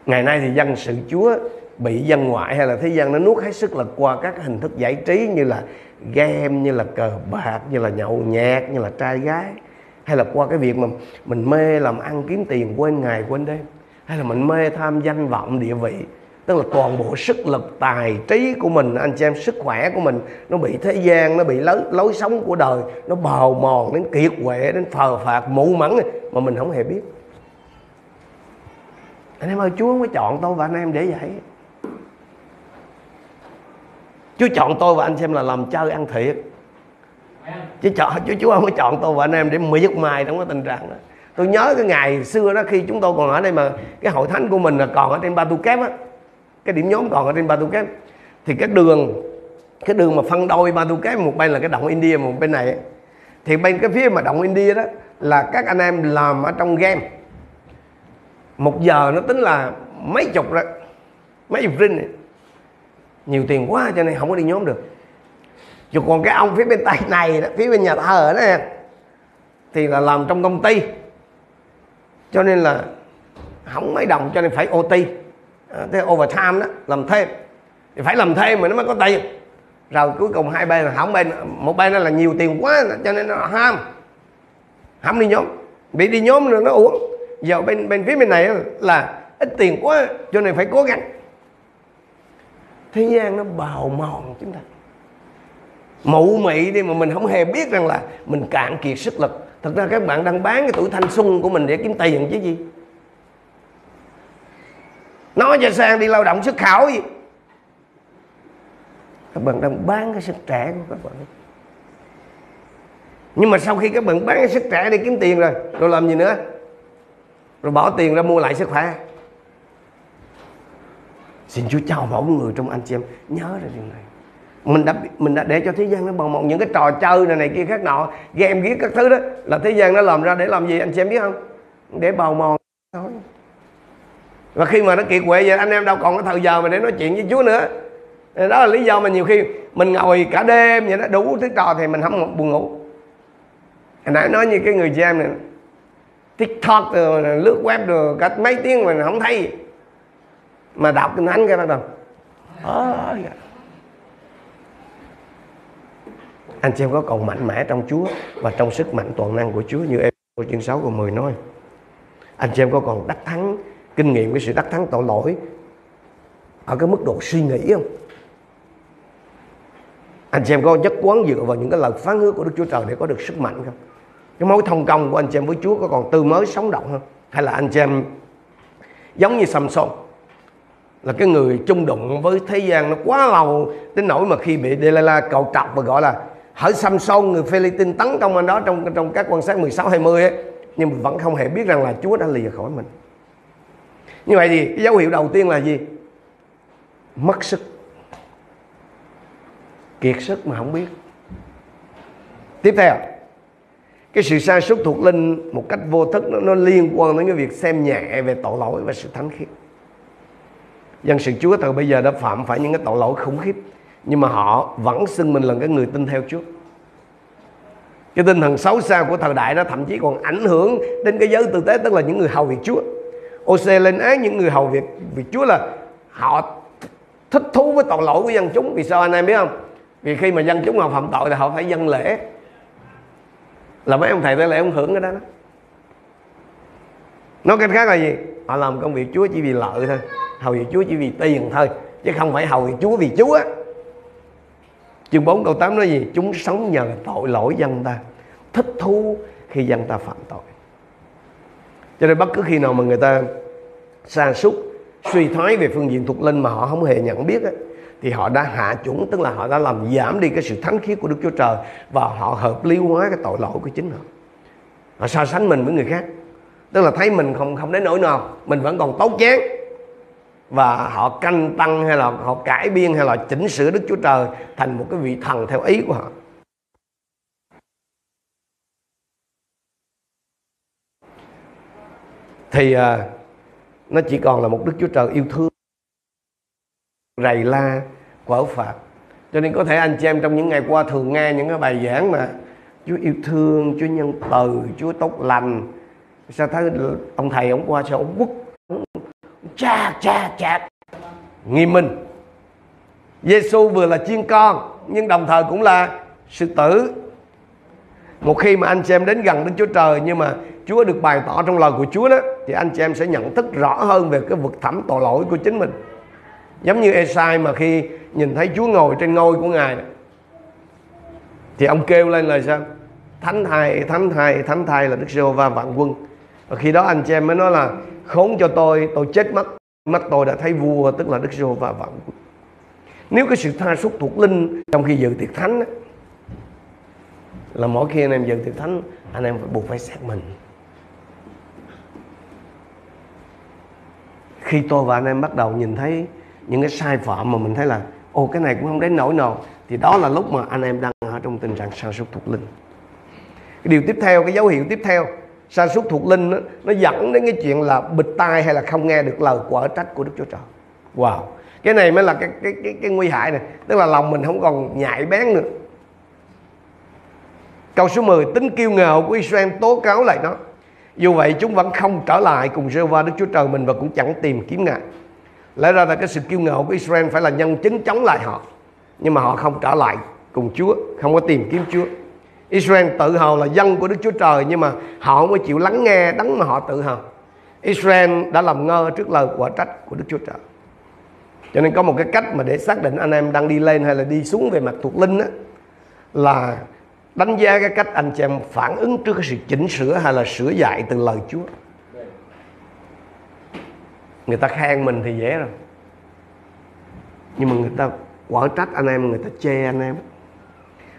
Ngày nay thì dân sự chúa bị dân ngoại hay là thế gian nó nuốt hết sức lực qua các hình thức giải trí như là game, như là cờ bạc, như là nhậu nhẹt, như là trai gái. Hay là qua cái việc mà mình mê làm ăn kiếm tiền quên ngày, quên đêm. Hay là mình mê tham danh vọng địa vị tức là toàn bộ sức lực tài trí của mình anh chị em sức khỏe của mình nó bị thế gian nó bị lối, lối sống của đời nó bào mòn đến kiệt quệ đến phờ phạt mụ mẫn. Mà mình không hề biết. Anh em ơi Chúa không có chọn tôi và anh em để vậy. Chúa chọn tôi và anh xem là làm chơi ăn thiệt. Chứ chọn Chúa Chúa không có chọn tôi và anh em để miệt mài trong cái tình trạng đó. Tôi nhớ cái ngày xưa đó khi chúng tôi còn ở đây mà cái hội thánh của mình là còn ở trên ba tu kép á cái điểm nhóm còn ở trên ba tu kép. Thì cái đường cái đường mà phân đôi ba tu kép một bên là cái động India một bên này thì bên cái phía mà động India đó là các anh em làm ở trong game. Một giờ nó tính là mấy chục rồi mấy chục rin nhiều tiền quá cho nên không có đi nhóm được. Chứ còn cái ông phía bên tay này đó, phía bên nhà thờ đó thì là làm trong công ty. Cho nên là không mấy đồng cho nên phải OT Ờ, thế overtime đó, làm thêm. Thì phải làm thêm mà nó mới có tiền. Rồi cuối cùng hai bên là hỏng bên, một bên là nhiều tiền quá, cho nên nó ham. Ham đi nhóm. Bị đi nhóm rồi nó uống giờ bên bên phía bên này là ít tiền quá, cho nên phải cố gắng. Thế gian nó bào mòn chúng ta. Mụ mị đi mà mình không hề biết rằng là mình cạn kiệt sức lực. Thật ra các bạn đang bán cái tuổi thanh xuân của mình để kiếm tiền chứ gì nói cho sang đi lao động xuất khảo gì. Các bạn đang bán cái sức trẻ của các bạn. Nhưng mà sau khi các bạn bán cái sức trẻ đi kiếm tiền rồi rồi làm gì nữa? Rồi bỏ tiền ra mua lại sức khỏe. Xin Chúa chào mỗi người trong anh chị em. Nhớ ra điều này. Mình đã mình đã để cho thế gian nó bồng một những cái trò chơi này này kia khác nọ, game ghét các thứ đó, là thế gian nó làm ra để làm gì, anh chị em biết không? Để bào mòn. thôi và khi mà nó kiệt quệ vậy, anh em đâu còn có thời giờ mà để nói chuyện với Chúa nữa. Đó là lý do mà nhiều khi mình ngồi cả đêm vậy đó, đủ thứ trò thì mình không buồn ngủ. Hồi nãy nói như cái người chị em này, tiktok rồi, lướt web rồi, cả mấy tiếng mà không thấy. Mà đọc kinh thánh cái bắt đầu. Ờ, dạ. Anh chị em có còn mạnh mẽ trong Chúa và trong sức mạnh toàn năng của Chúa như em chương 6 câu 10 nói. Anh chị em có còn đắc thắng kinh nghiệm cái sự đắc thắng tội lỗi ở cái mức độ suy nghĩ không? Anh chị em có nhất quán dựa vào những cái lời phán hứa của Đức Chúa Trời để có được sức mạnh không? Cái mối thông công của anh chị em với Chúa có còn tư mới sống động không? Hay là anh chị em giống như Samson, là cái người chung đụng với thế gian nó quá lâu đến nỗi mà khi bị Delilah cầu trọc và gọi là hỡi Samson, người Philippines tấn công anh đó trong trong các quan sát 16 20 ấy, nhưng mà vẫn không hề biết rằng là Chúa đã lìa khỏi mình như vậy thì cái dấu hiệu đầu tiên là gì? Mất sức. Kiệt sức mà không biết. Tiếp theo cái sự sa sút thuộc linh một cách vô thức nó, nó liên quan đến cái việc xem nhẹ về tội lỗi và sự thánh khiết. Dân sự Chúa từ bây giờ đã phạm phải những cái tội lỗi khủng khiếp nhưng mà họ vẫn xưng mình là cái người tin theo Chúa. Cái tinh thần xấu xa của thời đại nó thậm chí còn ảnh hưởng đến cái giới tư tế tức là những người hầu việc Chúa. Ose lên án những người hầu việc việc Chúa là họ thích thú với tội lỗi của dân chúng. Vì sao anh em biết không? Vì khi mà dân chúng họ phạm tội thì họ phải dân lễ. Là mấy ông thầy tế lễ ông hưởng cái đó, đó. Nói cách khác là gì? Họ làm công việc chúa chỉ vì lợi thôi. Hầu việc chúa chỉ vì tiền thôi chứ không phải hầu việc chúa vì chúa chương 4 câu 8 nói gì? Chúng sống nhờ tội lỗi dân ta thích thú khi dân ta phạm tội cho nên bất cứ khi nào mà người ta sa sút suy thoái về phương diện thuộc linh mà họ không hề nhận biết ấy, thì họ đã hạ chuẩn tức là họ đã làm giảm đi cái sự thánh khiết của Đức Chúa Trời và họ hợp lý hóa cái tội lỗi của chính họ. Họ so sánh mình với người khác. Tức là thấy mình không không đến nỗi nào mình vẫn còn tốt chán. Và họ canh tăng hay là họ cải biên hay là chỉnh sửa Đức Chúa Trời thành một cái vị thần theo ý của họ. Thì à, nó chỉ còn là một Đức Chúa Trời yêu thương rầy la quở phạt. Cho nên có thể anh chị em trong những ngày qua thường nghe những cái bài giảng mà Chúa yêu thương Chúa nhân từ Chúa tốt lành. Sao thấy ông thầy ông qua sao ông quất cha cha cha. Nghiêm minh. Giêsu vừa là chiên con nhưng đồng thời cũng là sư tử. Một khi mà anh chị em đến gần Đức Chúa Trời nhưng mà Chúa được bày tỏ trong lời của Chúa đó thì anh chị em sẽ nhận thức rõ hơn về cái vực thẳm tội lỗi của chính mình. Giống như Esai mà khi nhìn thấy Chúa ngồi trên ngôi của ngài thì ông kêu lên là sao? Thánh thai thánh thai thánh thai là Đức Giê-hô-va vạn quân. Và khi đó anh chị em mới nói là khốn cho tôi tôi chết mất mắt tôi đã thấy vua tức là Đức Giê-hô-va vạn quân. Nếu cái sự tha sút thuộc linh trong khi dự tiệc thánh đó, là mỗi khi anh em dự tiệc thánh anh em phải buộc phải xét mình. Khi tôi và anh em bắt đầu nhìn thấy những cái sai phạm mà mình thấy là ô cái này cũng không đến nỗi nào. Thì đó là lúc mà anh em đang ở trong tình trạng sa sút thuộc linh. Cái điều tiếp theo cái dấu hiệu tiếp theo sa sút thuộc linh đó, nó dẫn đến cái chuyện là bịt tai hay là không nghe được lời quả trách của đức chúa trời. Wow! Cái này mới là cái cái cái, cái nguy hại này. Tức là lòng mình không còn nhạy bén nữa. Câu số 10 tính kiêu ngạo của Israel tố cáo lại nó dù vậy chúng vẫn không trở lại cùng giê va Đức Chúa Trời mình và cũng chẳng tìm kiếm Ngài. Lẽ ra là cái sự kiêu ngạo của Israel phải là nhân chứng chống lại họ. Nhưng mà họ không trở lại cùng Chúa, không có tìm kiếm Chúa. Israel tự hào là dân của Đức Chúa Trời nhưng mà họ không có chịu lắng nghe đấng mà họ tự hào. Israel đã làm ngơ trước lời quả trách của Đức Chúa Trời. Cho nên có một cái cách mà để xác định anh em đang đi lên hay là đi xuống về mặt thuộc linh á là đánh giá cái cách anh chị em phản ứng trước cái sự chỉnh sửa hay là sửa dạy từ lời Chúa. Người ta khen mình thì dễ rồi. Nhưng mà người ta quở trách anh em, người ta chê anh em.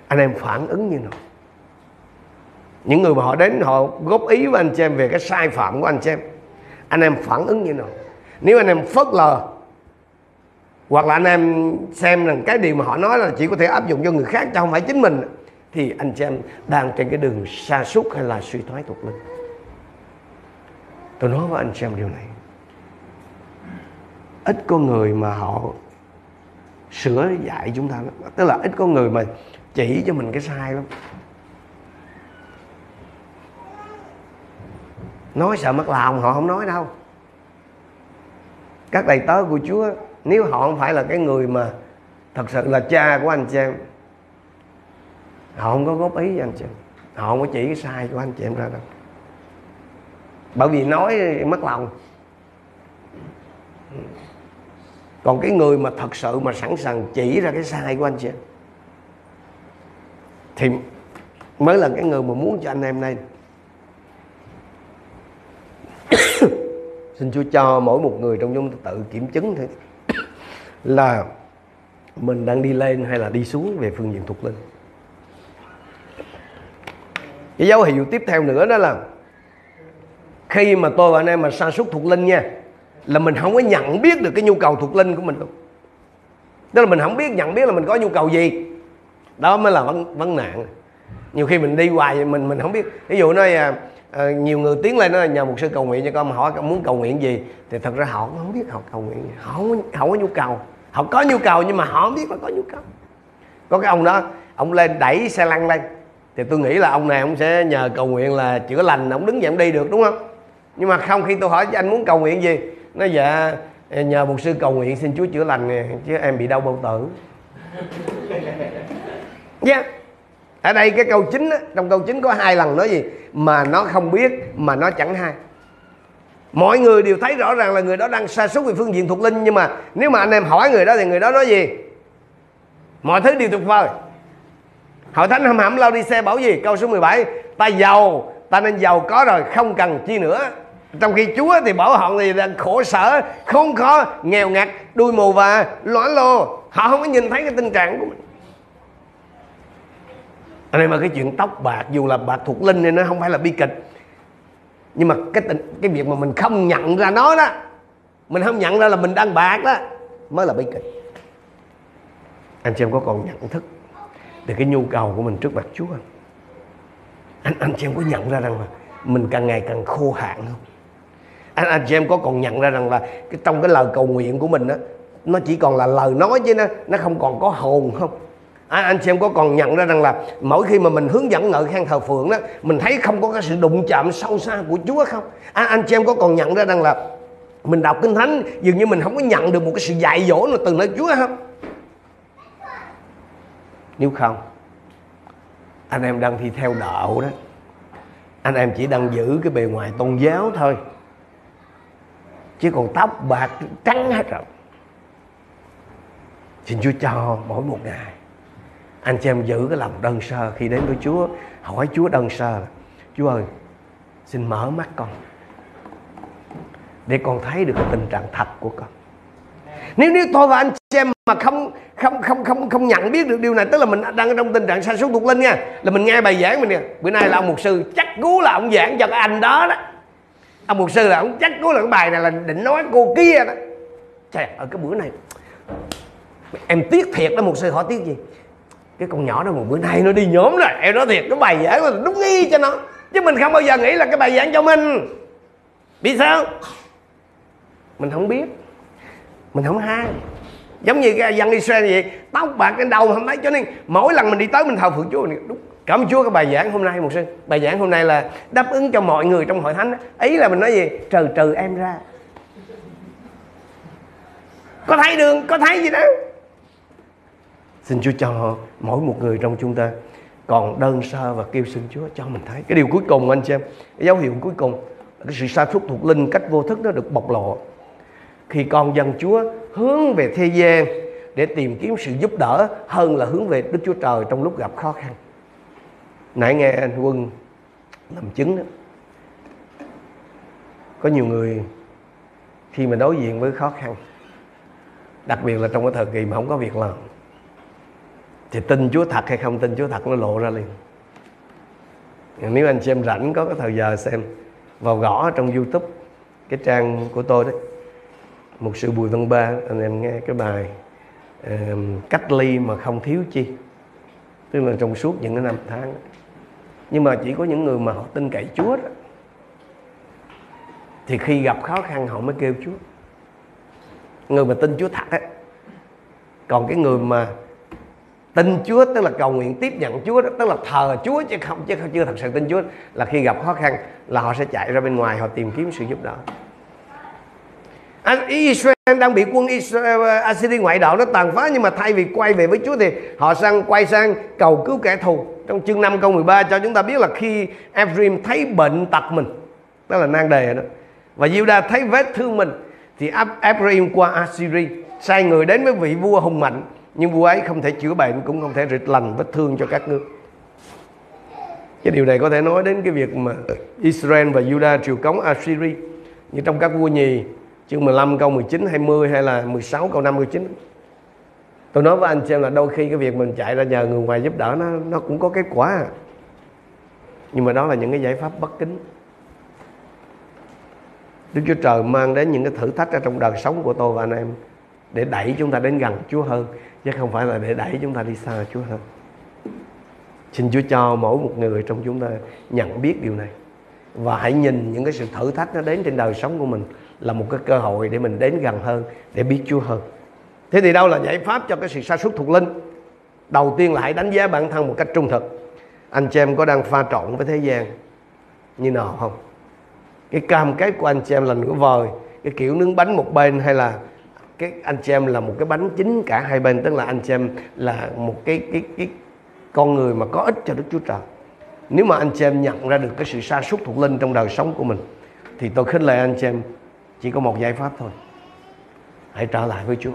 Anh em phản ứng như nào? Những người mà họ đến, họ góp ý với anh chị em về cái sai phạm của anh chị em, anh em phản ứng như nào? Nếu anh em phớt lờ, hoặc là anh em xem rằng cái điều mà họ nói là chỉ có thể áp dụng cho người khác, chứ không phải chính mình thì anh chị em đang trên cái đường sa sút hay là suy thoái thuộc linh tôi nói với anh chị em điều này. Ít có người mà họ sửa dạy chúng ta lắm. Tức là ít có người mà chỉ cho mình cái sai lắm. Nói sợ mất lòng, họ không nói đâu. Các đầy tớ của chúa, nếu họ không phải là cái người mà thật sự là cha của anh chị em họ không có góp ý cho anh chị. Họ không có chỉ cái sai của anh chị em ra đâu. Bởi vì nói mất lòng. Còn cái người mà thật sự mà sẵn sàng chỉ ra cái sai của anh chị thì mới là cái người mà muốn cho anh em đây xin Chúa cho mỗi một người trong chúng ta tự kiểm chứng thôi. Là mình đang đi lên hay là đi xuống về phương diện thuộc linh? Cái dấu hiệu tiếp theo nữa đó là khi mà tôi và anh em mà sa sút thuộc linh nha là mình không có nhận biết được cái nhu cầu thuộc linh của mình luôn. Tức là mình không biết nhận biết là mình có nhu cầu gì. Đó mới là vấn vấn nạn. Nhiều khi mình đi hoài mình mình không biết. Ví dụ nói à, à, nhiều người tiến lên nói nhờ một sư cầu nguyện cho con mà hỏi muốn cầu nguyện gì? Thì thật ra họ không biết họ cầu nguyện gì. Họ không, họ không có nhu cầu. Họ có nhu cầu nhưng mà họ không biết là có nhu cầu. Có cái ông đó ông lên đẩy xe lăn lên thì tôi nghĩ là ông này ông sẽ nhờ cầu nguyện là chữa lành ông đứng dậy ông đi được đúng không? Nhưng mà không khi tôi hỏi anh muốn cầu nguyện gì nó dạ nhờ một sư cầu nguyện xin chúa chữa lành nè chứ em bị đau bao tử. Yeah. ở đây cái câu chính á, trong câu chính có hai lần nói gì mà nó không biết mà nó chẳng hay. Mọi người đều thấy rõ ràng là người đó đang sa sút về phương diện thuộc linh nhưng mà nếu mà anh em hỏi người đó thì người đó nói gì? Mọi thứ đều tuyệt vời hội thánh hầm hẩm lao đi xe bảo gì? Câu số 17 ta giàu ta nên giàu có rồi không cần chi nữa. Trong khi Chúa thì bảo họ thì là khổ sở không khó nghèo ngặt đuôi mù và lõa lồ họ không có nhìn thấy cái tình trạng của mình. Ở đây mà cái chuyện tóc bạc dù là bạc thuộc linh nên nó không phải là bi kịch. Nhưng mà cái tình, cái việc mà mình không nhận ra nó đó mình không nhận ra là mình đang bạc đó mới là bi kịch. Anh chị em có còn nhận thức về cái nhu cầu của mình trước mặt Chúa. Anh anh chị em có nhận ra rằng là mình càng ngày càng khô hạn không? Anh anh chị em có còn nhận ra rằng là cái trong cái lời cầu nguyện của mình đó nó chỉ còn là lời nói chứ nó nó không còn có hồn không? Anh, anh chị em có còn nhận ra rằng là mỗi khi mà mình hướng dẫn ngợi khen thờ phượng đó mình thấy không có cái sự đụng chạm sâu xa của Chúa không? Anh, anh chị em có còn nhận ra rằng là mình đọc kinh thánh dường như mình không có nhận được một cái sự dạy dỗ nào từ nơi Chúa không? Nếu không, anh em đang thi theo đạo đó. Anh em chỉ đang giữ cái bề ngoài tôn giáo thôi. Chứ còn tóc bạc trắng hết rồi. Xin Chúa cho mỗi một ngày, anh chị em giữ cái lòng đơn sơ khi đến với Chúa. Hỏi Chúa đơn sơ là, Chúa ơi, xin mở mắt con, để con thấy được cái tình trạng thật của con nếu nếu tôi và anh chị em mà không không không không không nhận biết được điều này, tức là mình đang trong tình trạng sa sút thuộc linh nha. Là mình nghe bài giảng mình nè. Bữa nay là ông mục sư, chắc cú là ông giảng cho cái anh đó đó. Ông mục sư là ông, chắc cú là cái bài này là định nói cô kia đó. Trời ở cái bữa này, em tiếc thiệt đó mục sư, hỏi tiếc gì? Cái con nhỏ đó một bữa nay nó đi nhóm rồi, em nói thiệt, cái bài giảng là đúng y cho nó. Chứ mình không bao giờ nghĩ là cái bài giảng cho mình. Vì sao? Mình không biết mình không hay. Giống như cái dân Israel vậy, tóc bạc trên đầu không thấy cho nên mỗi lần mình đi tới mình thờ phượng Chúa, mình đúng cảm ơn Chúa cái bài giảng hôm nay một sư. Bài giảng hôm nay là đáp ứng cho mọi người trong hội thánh. Ý là mình nói gì? Trừ trừ em ra. Có thấy đường, có thấy gì đâu. Xin Chúa cho mỗi một người trong chúng ta còn đơn sơ và kêu xin Chúa cho mình thấy. Cái điều cuối cùng, anh xem em, cái dấu hiệu cuối cùng cái sự sa sút thuộc linh cách vô thức nó được bộc lộ khi con dân Chúa hướng về thế gian để tìm kiếm sự giúp đỡ hơn là hướng về Đức Chúa Trời trong lúc gặp khó khăn. Nãy nghe anh Quân làm chứng đó. Có nhiều người khi mà đối diện với khó khăn, đặc biệt là trong cái thời kỳ mà không có việc làm, thì tin Chúa thật hay không tin Chúa thật nó lộ ra liền nếu anh xem rảnh có cái thời giờ xem vào gõ trong YouTube cái trang của tôi đấy một sư Bùi Văn Ba anh em nghe cái bài um, cách ly mà không thiếu chi. Tức là trong suốt những cái năm tháng. Nhưng mà chỉ có những người mà họ tin cậy Chúa đó. Thì khi gặp khó khăn họ mới kêu Chúa. Người mà tin Chúa thật á. Còn cái người mà tin Chúa tức là cầu nguyện tiếp nhận Chúa đó, tức là thờ Chúa chứ không chứ không chưa thật sự tin Chúa là khi gặp khó khăn là họ sẽ chạy ra bên ngoài họ tìm kiếm sự giúp đỡ. Israel đang bị quân Israel, à, Assyria ngoại đạo nó tàn phá nhưng mà thay vì quay về với Chúa thì họ sang quay sang cầu cứu kẻ thù. Trong chương 5 câu 13 cho chúng ta biết là khi Ephraim thấy bệnh tật mình, đó là nan đề đó. Và Judah thấy vết thương mình thì Ephraim qua Assyria sai người đến với vị vua hùng mạnh nhưng vua ấy không thể chữa bệnh cũng không thể rịch lành vết thương cho các nước. Cái điều này có thể nói đến cái việc mà Israel và Judah triều cống Assyria như trong các vua nhì chương 15 câu 19 20 hay là 16 câu 59 tôi nói với anh xem là đôi khi cái việc mình chạy ra nhờ người ngoài giúp đỡ nó nó cũng có kết quả. Nhưng mà đó là những cái giải pháp bất kính. Đức Chúa Trời mang đến những cái thử thách ở trong đời sống của tôi và anh em để đẩy chúng ta đến gần Chúa hơn, chứ không phải là để đẩy chúng ta đi xa Chúa hơn. Xin Chúa cho mỗi một người trong chúng ta nhận biết điều này và hãy nhìn những cái sự thử thách nó đến trên đời sống của mình là một cái cơ hội để mình đến gần hơn, để biết Chúa hơn. Thế thì đâu là giải pháp cho cái sự sa sút thuộc linh? Đầu tiên là hãy đánh giá bản thân một cách trung thực. Anh chị em có đang pha trộn với thế gian như nào không? Cái cam kết của anh chị em là nửa vời, cái kiểu nướng bánh một bên hay là cái anh chị em là một cái bánh chính cả hai bên, tức là anh chị em là một cái cái cái con người mà có ích cho Đức Chúa Trời. Nếu mà anh chị em nhận ra được cái sự sa sút thuộc linh trong đời sống của mình, thì tôi khích lệ anh chị em chỉ có một giải pháp thôi. Hãy trở lại với Chúa.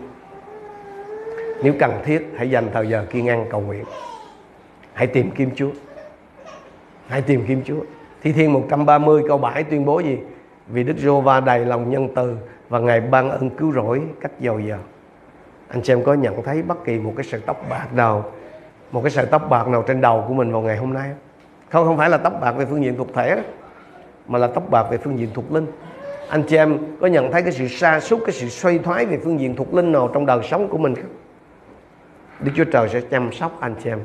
Nếu cần thiết, hãy dành thời giờ kiên ăn cầu nguyện. Hãy tìm kiếm Chúa. Hãy tìm kiếm Chúa. Thi Thiên 130 câu 7 tuyên bố gì? Vì Đức giê va đầy lòng nhân từ và Ngài ban ơn cứu rỗi cách giàu giờ anh chị em có nhận thấy bất kỳ một cái sợi tóc bạc nào, một cái sợi tóc bạc nào trên đầu của mình vào ngày hôm nay không? Không phải là tóc bạc về phương diện thuộc thể mà là tóc bạc về phương diện thuộc linh anh chị em có nhận thấy cái sự sa sút, cái sự suy thoái về phương diện thuộc linh nào trong đời sống của mình không? Đức Chúa Trời sẽ chăm sóc anh chị em.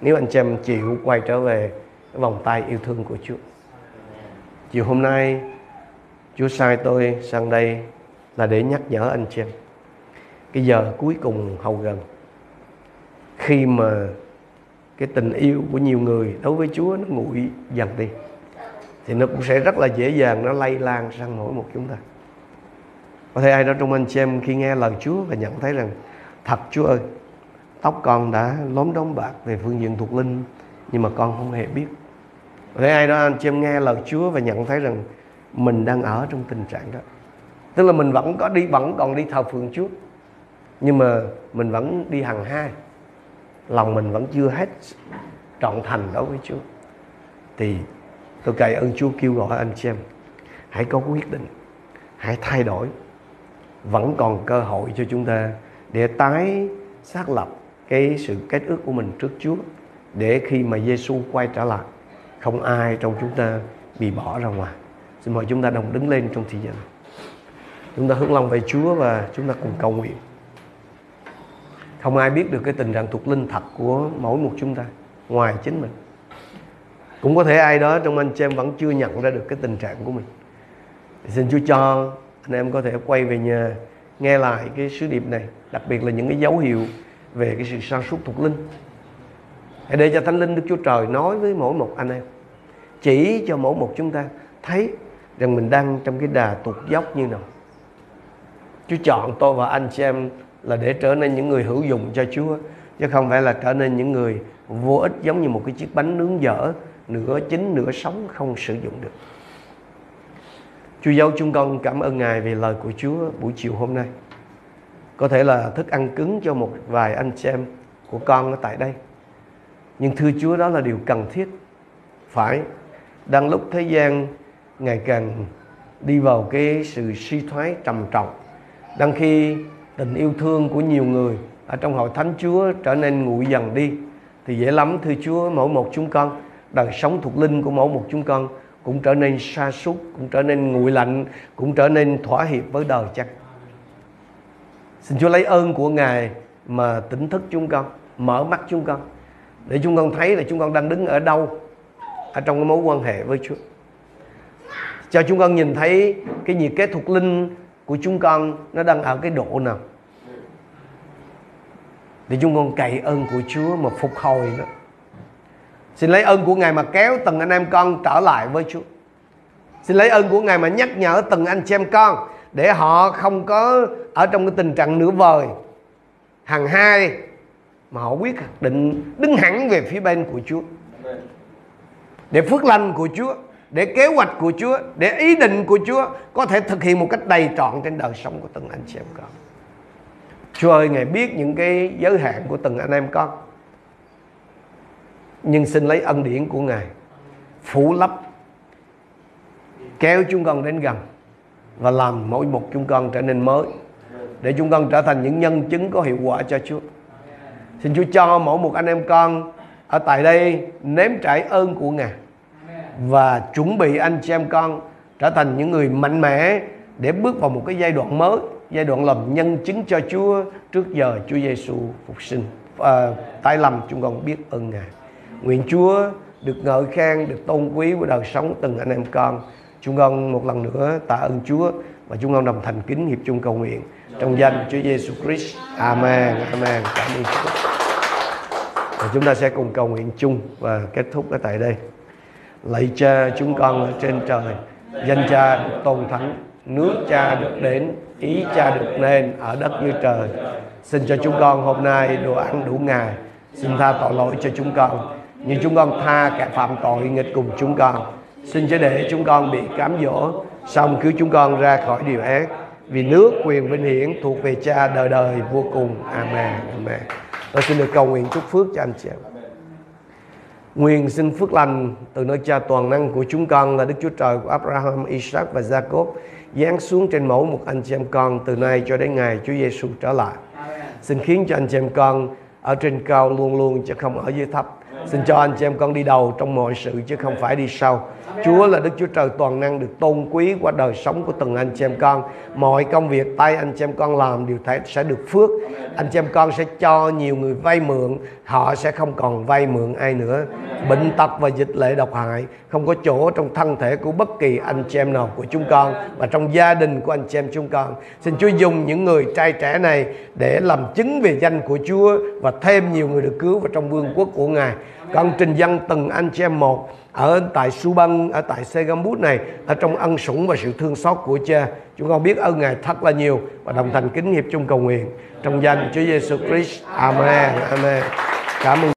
Nếu anh chị em chịu quay trở về cái vòng tay yêu thương của Chúa. Chiều hôm nay, Chúa sai tôi sang đây là để nhắc nhở anh chị em. Cái giờ cuối cùng hầu gần. Khi mà cái tình yêu của nhiều người đối với Chúa nó nguội dần đi thì nó cũng sẽ rất là dễ dàng nó lây lan sang mỗi một chúng ta. Có thể ai đó trong anh chị em khi nghe lời Chúa và nhận thấy rằng, thật Chúa ơi, tóc con đã lốm đốm bạc về phương diện thuộc linh, nhưng mà con không hề biết. Có thể ai đó anh chị em nghe lời Chúa và nhận thấy rằng mình đang ở trong tình trạng đó. Tức là mình vẫn có đi, vẫn còn đi thờ phượng Chúa, nhưng mà mình vẫn đi hằng hai lòng mình vẫn chưa hết trọn thành đối với Chúa. Thì tôi cài ơn Chúa kêu gọi anh chị em, hãy có quyết định, hãy thay đổi, vẫn còn cơ hội cho chúng ta để tái xác lập cái sự kết ước của mình trước Chúa, để khi mà Giêsu quay trở lại, không ai trong chúng ta bị bỏ ra ngoài. Xin mời chúng ta đồng đứng lên trong thị giờ này chúng ta hướng lòng về Chúa và chúng ta cùng cầu nguyện. Không ai biết được cái tình trạng thuộc linh thật của mỗi một chúng ta, ngoài chính mình cũng có thể ai đó trong anh chị em vẫn chưa nhận ra được cái tình trạng của mình. Thì xin Chúa cho anh em có thể quay về nhà, nghe lại cái sứ điệp này, đặc biệt là những cái dấu hiệu về cái sự sa sút thuộc linh. Hãy để cho thánh linh đức chúa trời nói với mỗi một anh em, chỉ cho mỗi một chúng ta thấy rằng mình đang trong cái đà tụt dốc như nào. Chúa chọn tôi và anh chị em là để trở nên những người hữu dụng cho Chúa, chứ không phải là trở nên những người vô ích giống như một cái chiếc bánh nướng dở nửa chín nửa sống không sử dụng được. Chúa giáo chúng con cảm ơn Ngài vì lời của Chúa buổi chiều hôm nay. Có thể là thức ăn cứng cho một vài anh chị em của con ở tại đây. Nhưng thưa Chúa, đó là điều cần thiết. Phải, đang lúc thế gian ngày càng đi vào cái sự suy thoái trầm trọng. Đang khi tình yêu thương của nhiều người ở trong hội thánh Chúa trở nên nguội dần đi, thì dễ lắm, thưa Chúa, mỗi một chúng con đời sống thuộc linh của mỗi một chúng con cũng trở nên sa sút, cũng trở nên nguội lạnh, cũng trở nên thỏa hiệp với đời chắc xin Chúa lấy ơn của Ngài mà tỉnh thức chúng con, mở mắt chúng con, để chúng con thấy là chúng con đang đứng ở đâu, ở trong cái mối quan hệ với Chúa. Cho chúng con nhìn thấy cái nhiệt kết thuộc linh của chúng con nó đang ở cái độ nào. Để chúng con cậy ơn của Chúa mà phục hồi nó xin lấy ơn của Ngài mà kéo từng anh em con trở lại với Chúa. Xin lấy ơn của Ngài mà nhắc nhở từng anh chị em con để họ không có ở trong cái tình trạng nửa vời. Hàng hai mà họ quyết định đứng hẳn về phía bên của Chúa. Để phước lành của Chúa, để kế hoạch của Chúa, để ý định của Chúa có thể thực hiện một cách đầy trọn trên đời sống của từng anh chị em con. Chúa ơi, Ngài biết những cái giới hạn của từng anh em con nhưng xin lấy ân điển của Ngài phủ lấp kéo chúng con đến gần và làm mỗi một chúng con trở nên mới để chúng con trở thành những nhân chứng có hiệu quả cho Chúa. Xin Chúa cho mỗi một anh em con ở tại đây nếm trải ơn của Ngài và chuẩn bị anh chị em con trở thành những người mạnh mẽ để bước vào một cái giai đoạn mới giai đoạn làm nhân chứng cho Chúa trước giờ Chúa Giêsu phục sinh à, tái lầm chúng con biết ơn Ngài nguyện Chúa được ngợi khen, được tôn quý của đời sống từng anh em con. Chúng con một lần nữa tạ ơn Chúa và chúng con đồng thành kính hiệp chung cầu nguyện. Trong danh Chúa Giêsu Christ. Amen Amen. Cảm ơn Chúa. Và chúng ta sẽ cùng cầu nguyện chung và kết thúc ở tại đây. Lạy cha, chúng con ở trên trời. Danh cha được tôn thánh nước cha được đến. Ý cha được nên ở đất như trời. Xin cho chúng con hôm nay đồ ăn đủ ngày. Xin tha tội lỗi cho chúng con như chúng con tha kẻ phạm tội nghịch cùng chúng con. Xin cho để chúng con bị cám dỗ xong cứu chúng con ra khỏi điều ác. Vì nước quyền vinh hiển thuộc về cha đời đời vô cùng. Amen. Amen. Tôi xin được cầu nguyện chúc phước cho anh chị em. Nguyện xin phước lành từ nơi cha toàn năng của chúng con là Đức Chúa Trời của Abraham, Isaac và Jacob giáng xuống trên mẫu một anh chị em con từ nay cho đến ngày Chúa Giêsu trở lại. Xin khiến cho anh chị em con ở trên cao luôn luôn chứ không ở dưới thấp. Xin cho anh chị em con đi đầu trong mọi sự chứ không phải đi sau. Chúa là Đức Chúa Trời toàn năng được tôn quý qua đời sống của từng anh chị em con. Mọi công việc tay anh chị em con làm đều thể sẽ được phước. Anh chị em con sẽ cho nhiều người vay mượn, họ sẽ không còn vay mượn ai nữa. Bệnh tật và dịch lệ độc hại không có chỗ trong thân thể của bất kỳ anh chị em nào của chúng con và trong gia đình của anh chị em chúng con. Xin Chúa dùng những người trai trẻ này để làm chứng về danh của Chúa và thêm nhiều người được cứu vào trong vương quốc của Ngài. Con trình dân từng anh chị em một ở tại Suban, ở tại Segambut này, ở trong ân sủng và sự thương xót của cha. Chúng con biết ơn Ngài thật là nhiều và đồng thành kính hiệp chung cầu nguyện trong danh Chúa Giêsu Christ. Amen. Amen. Cảm ơn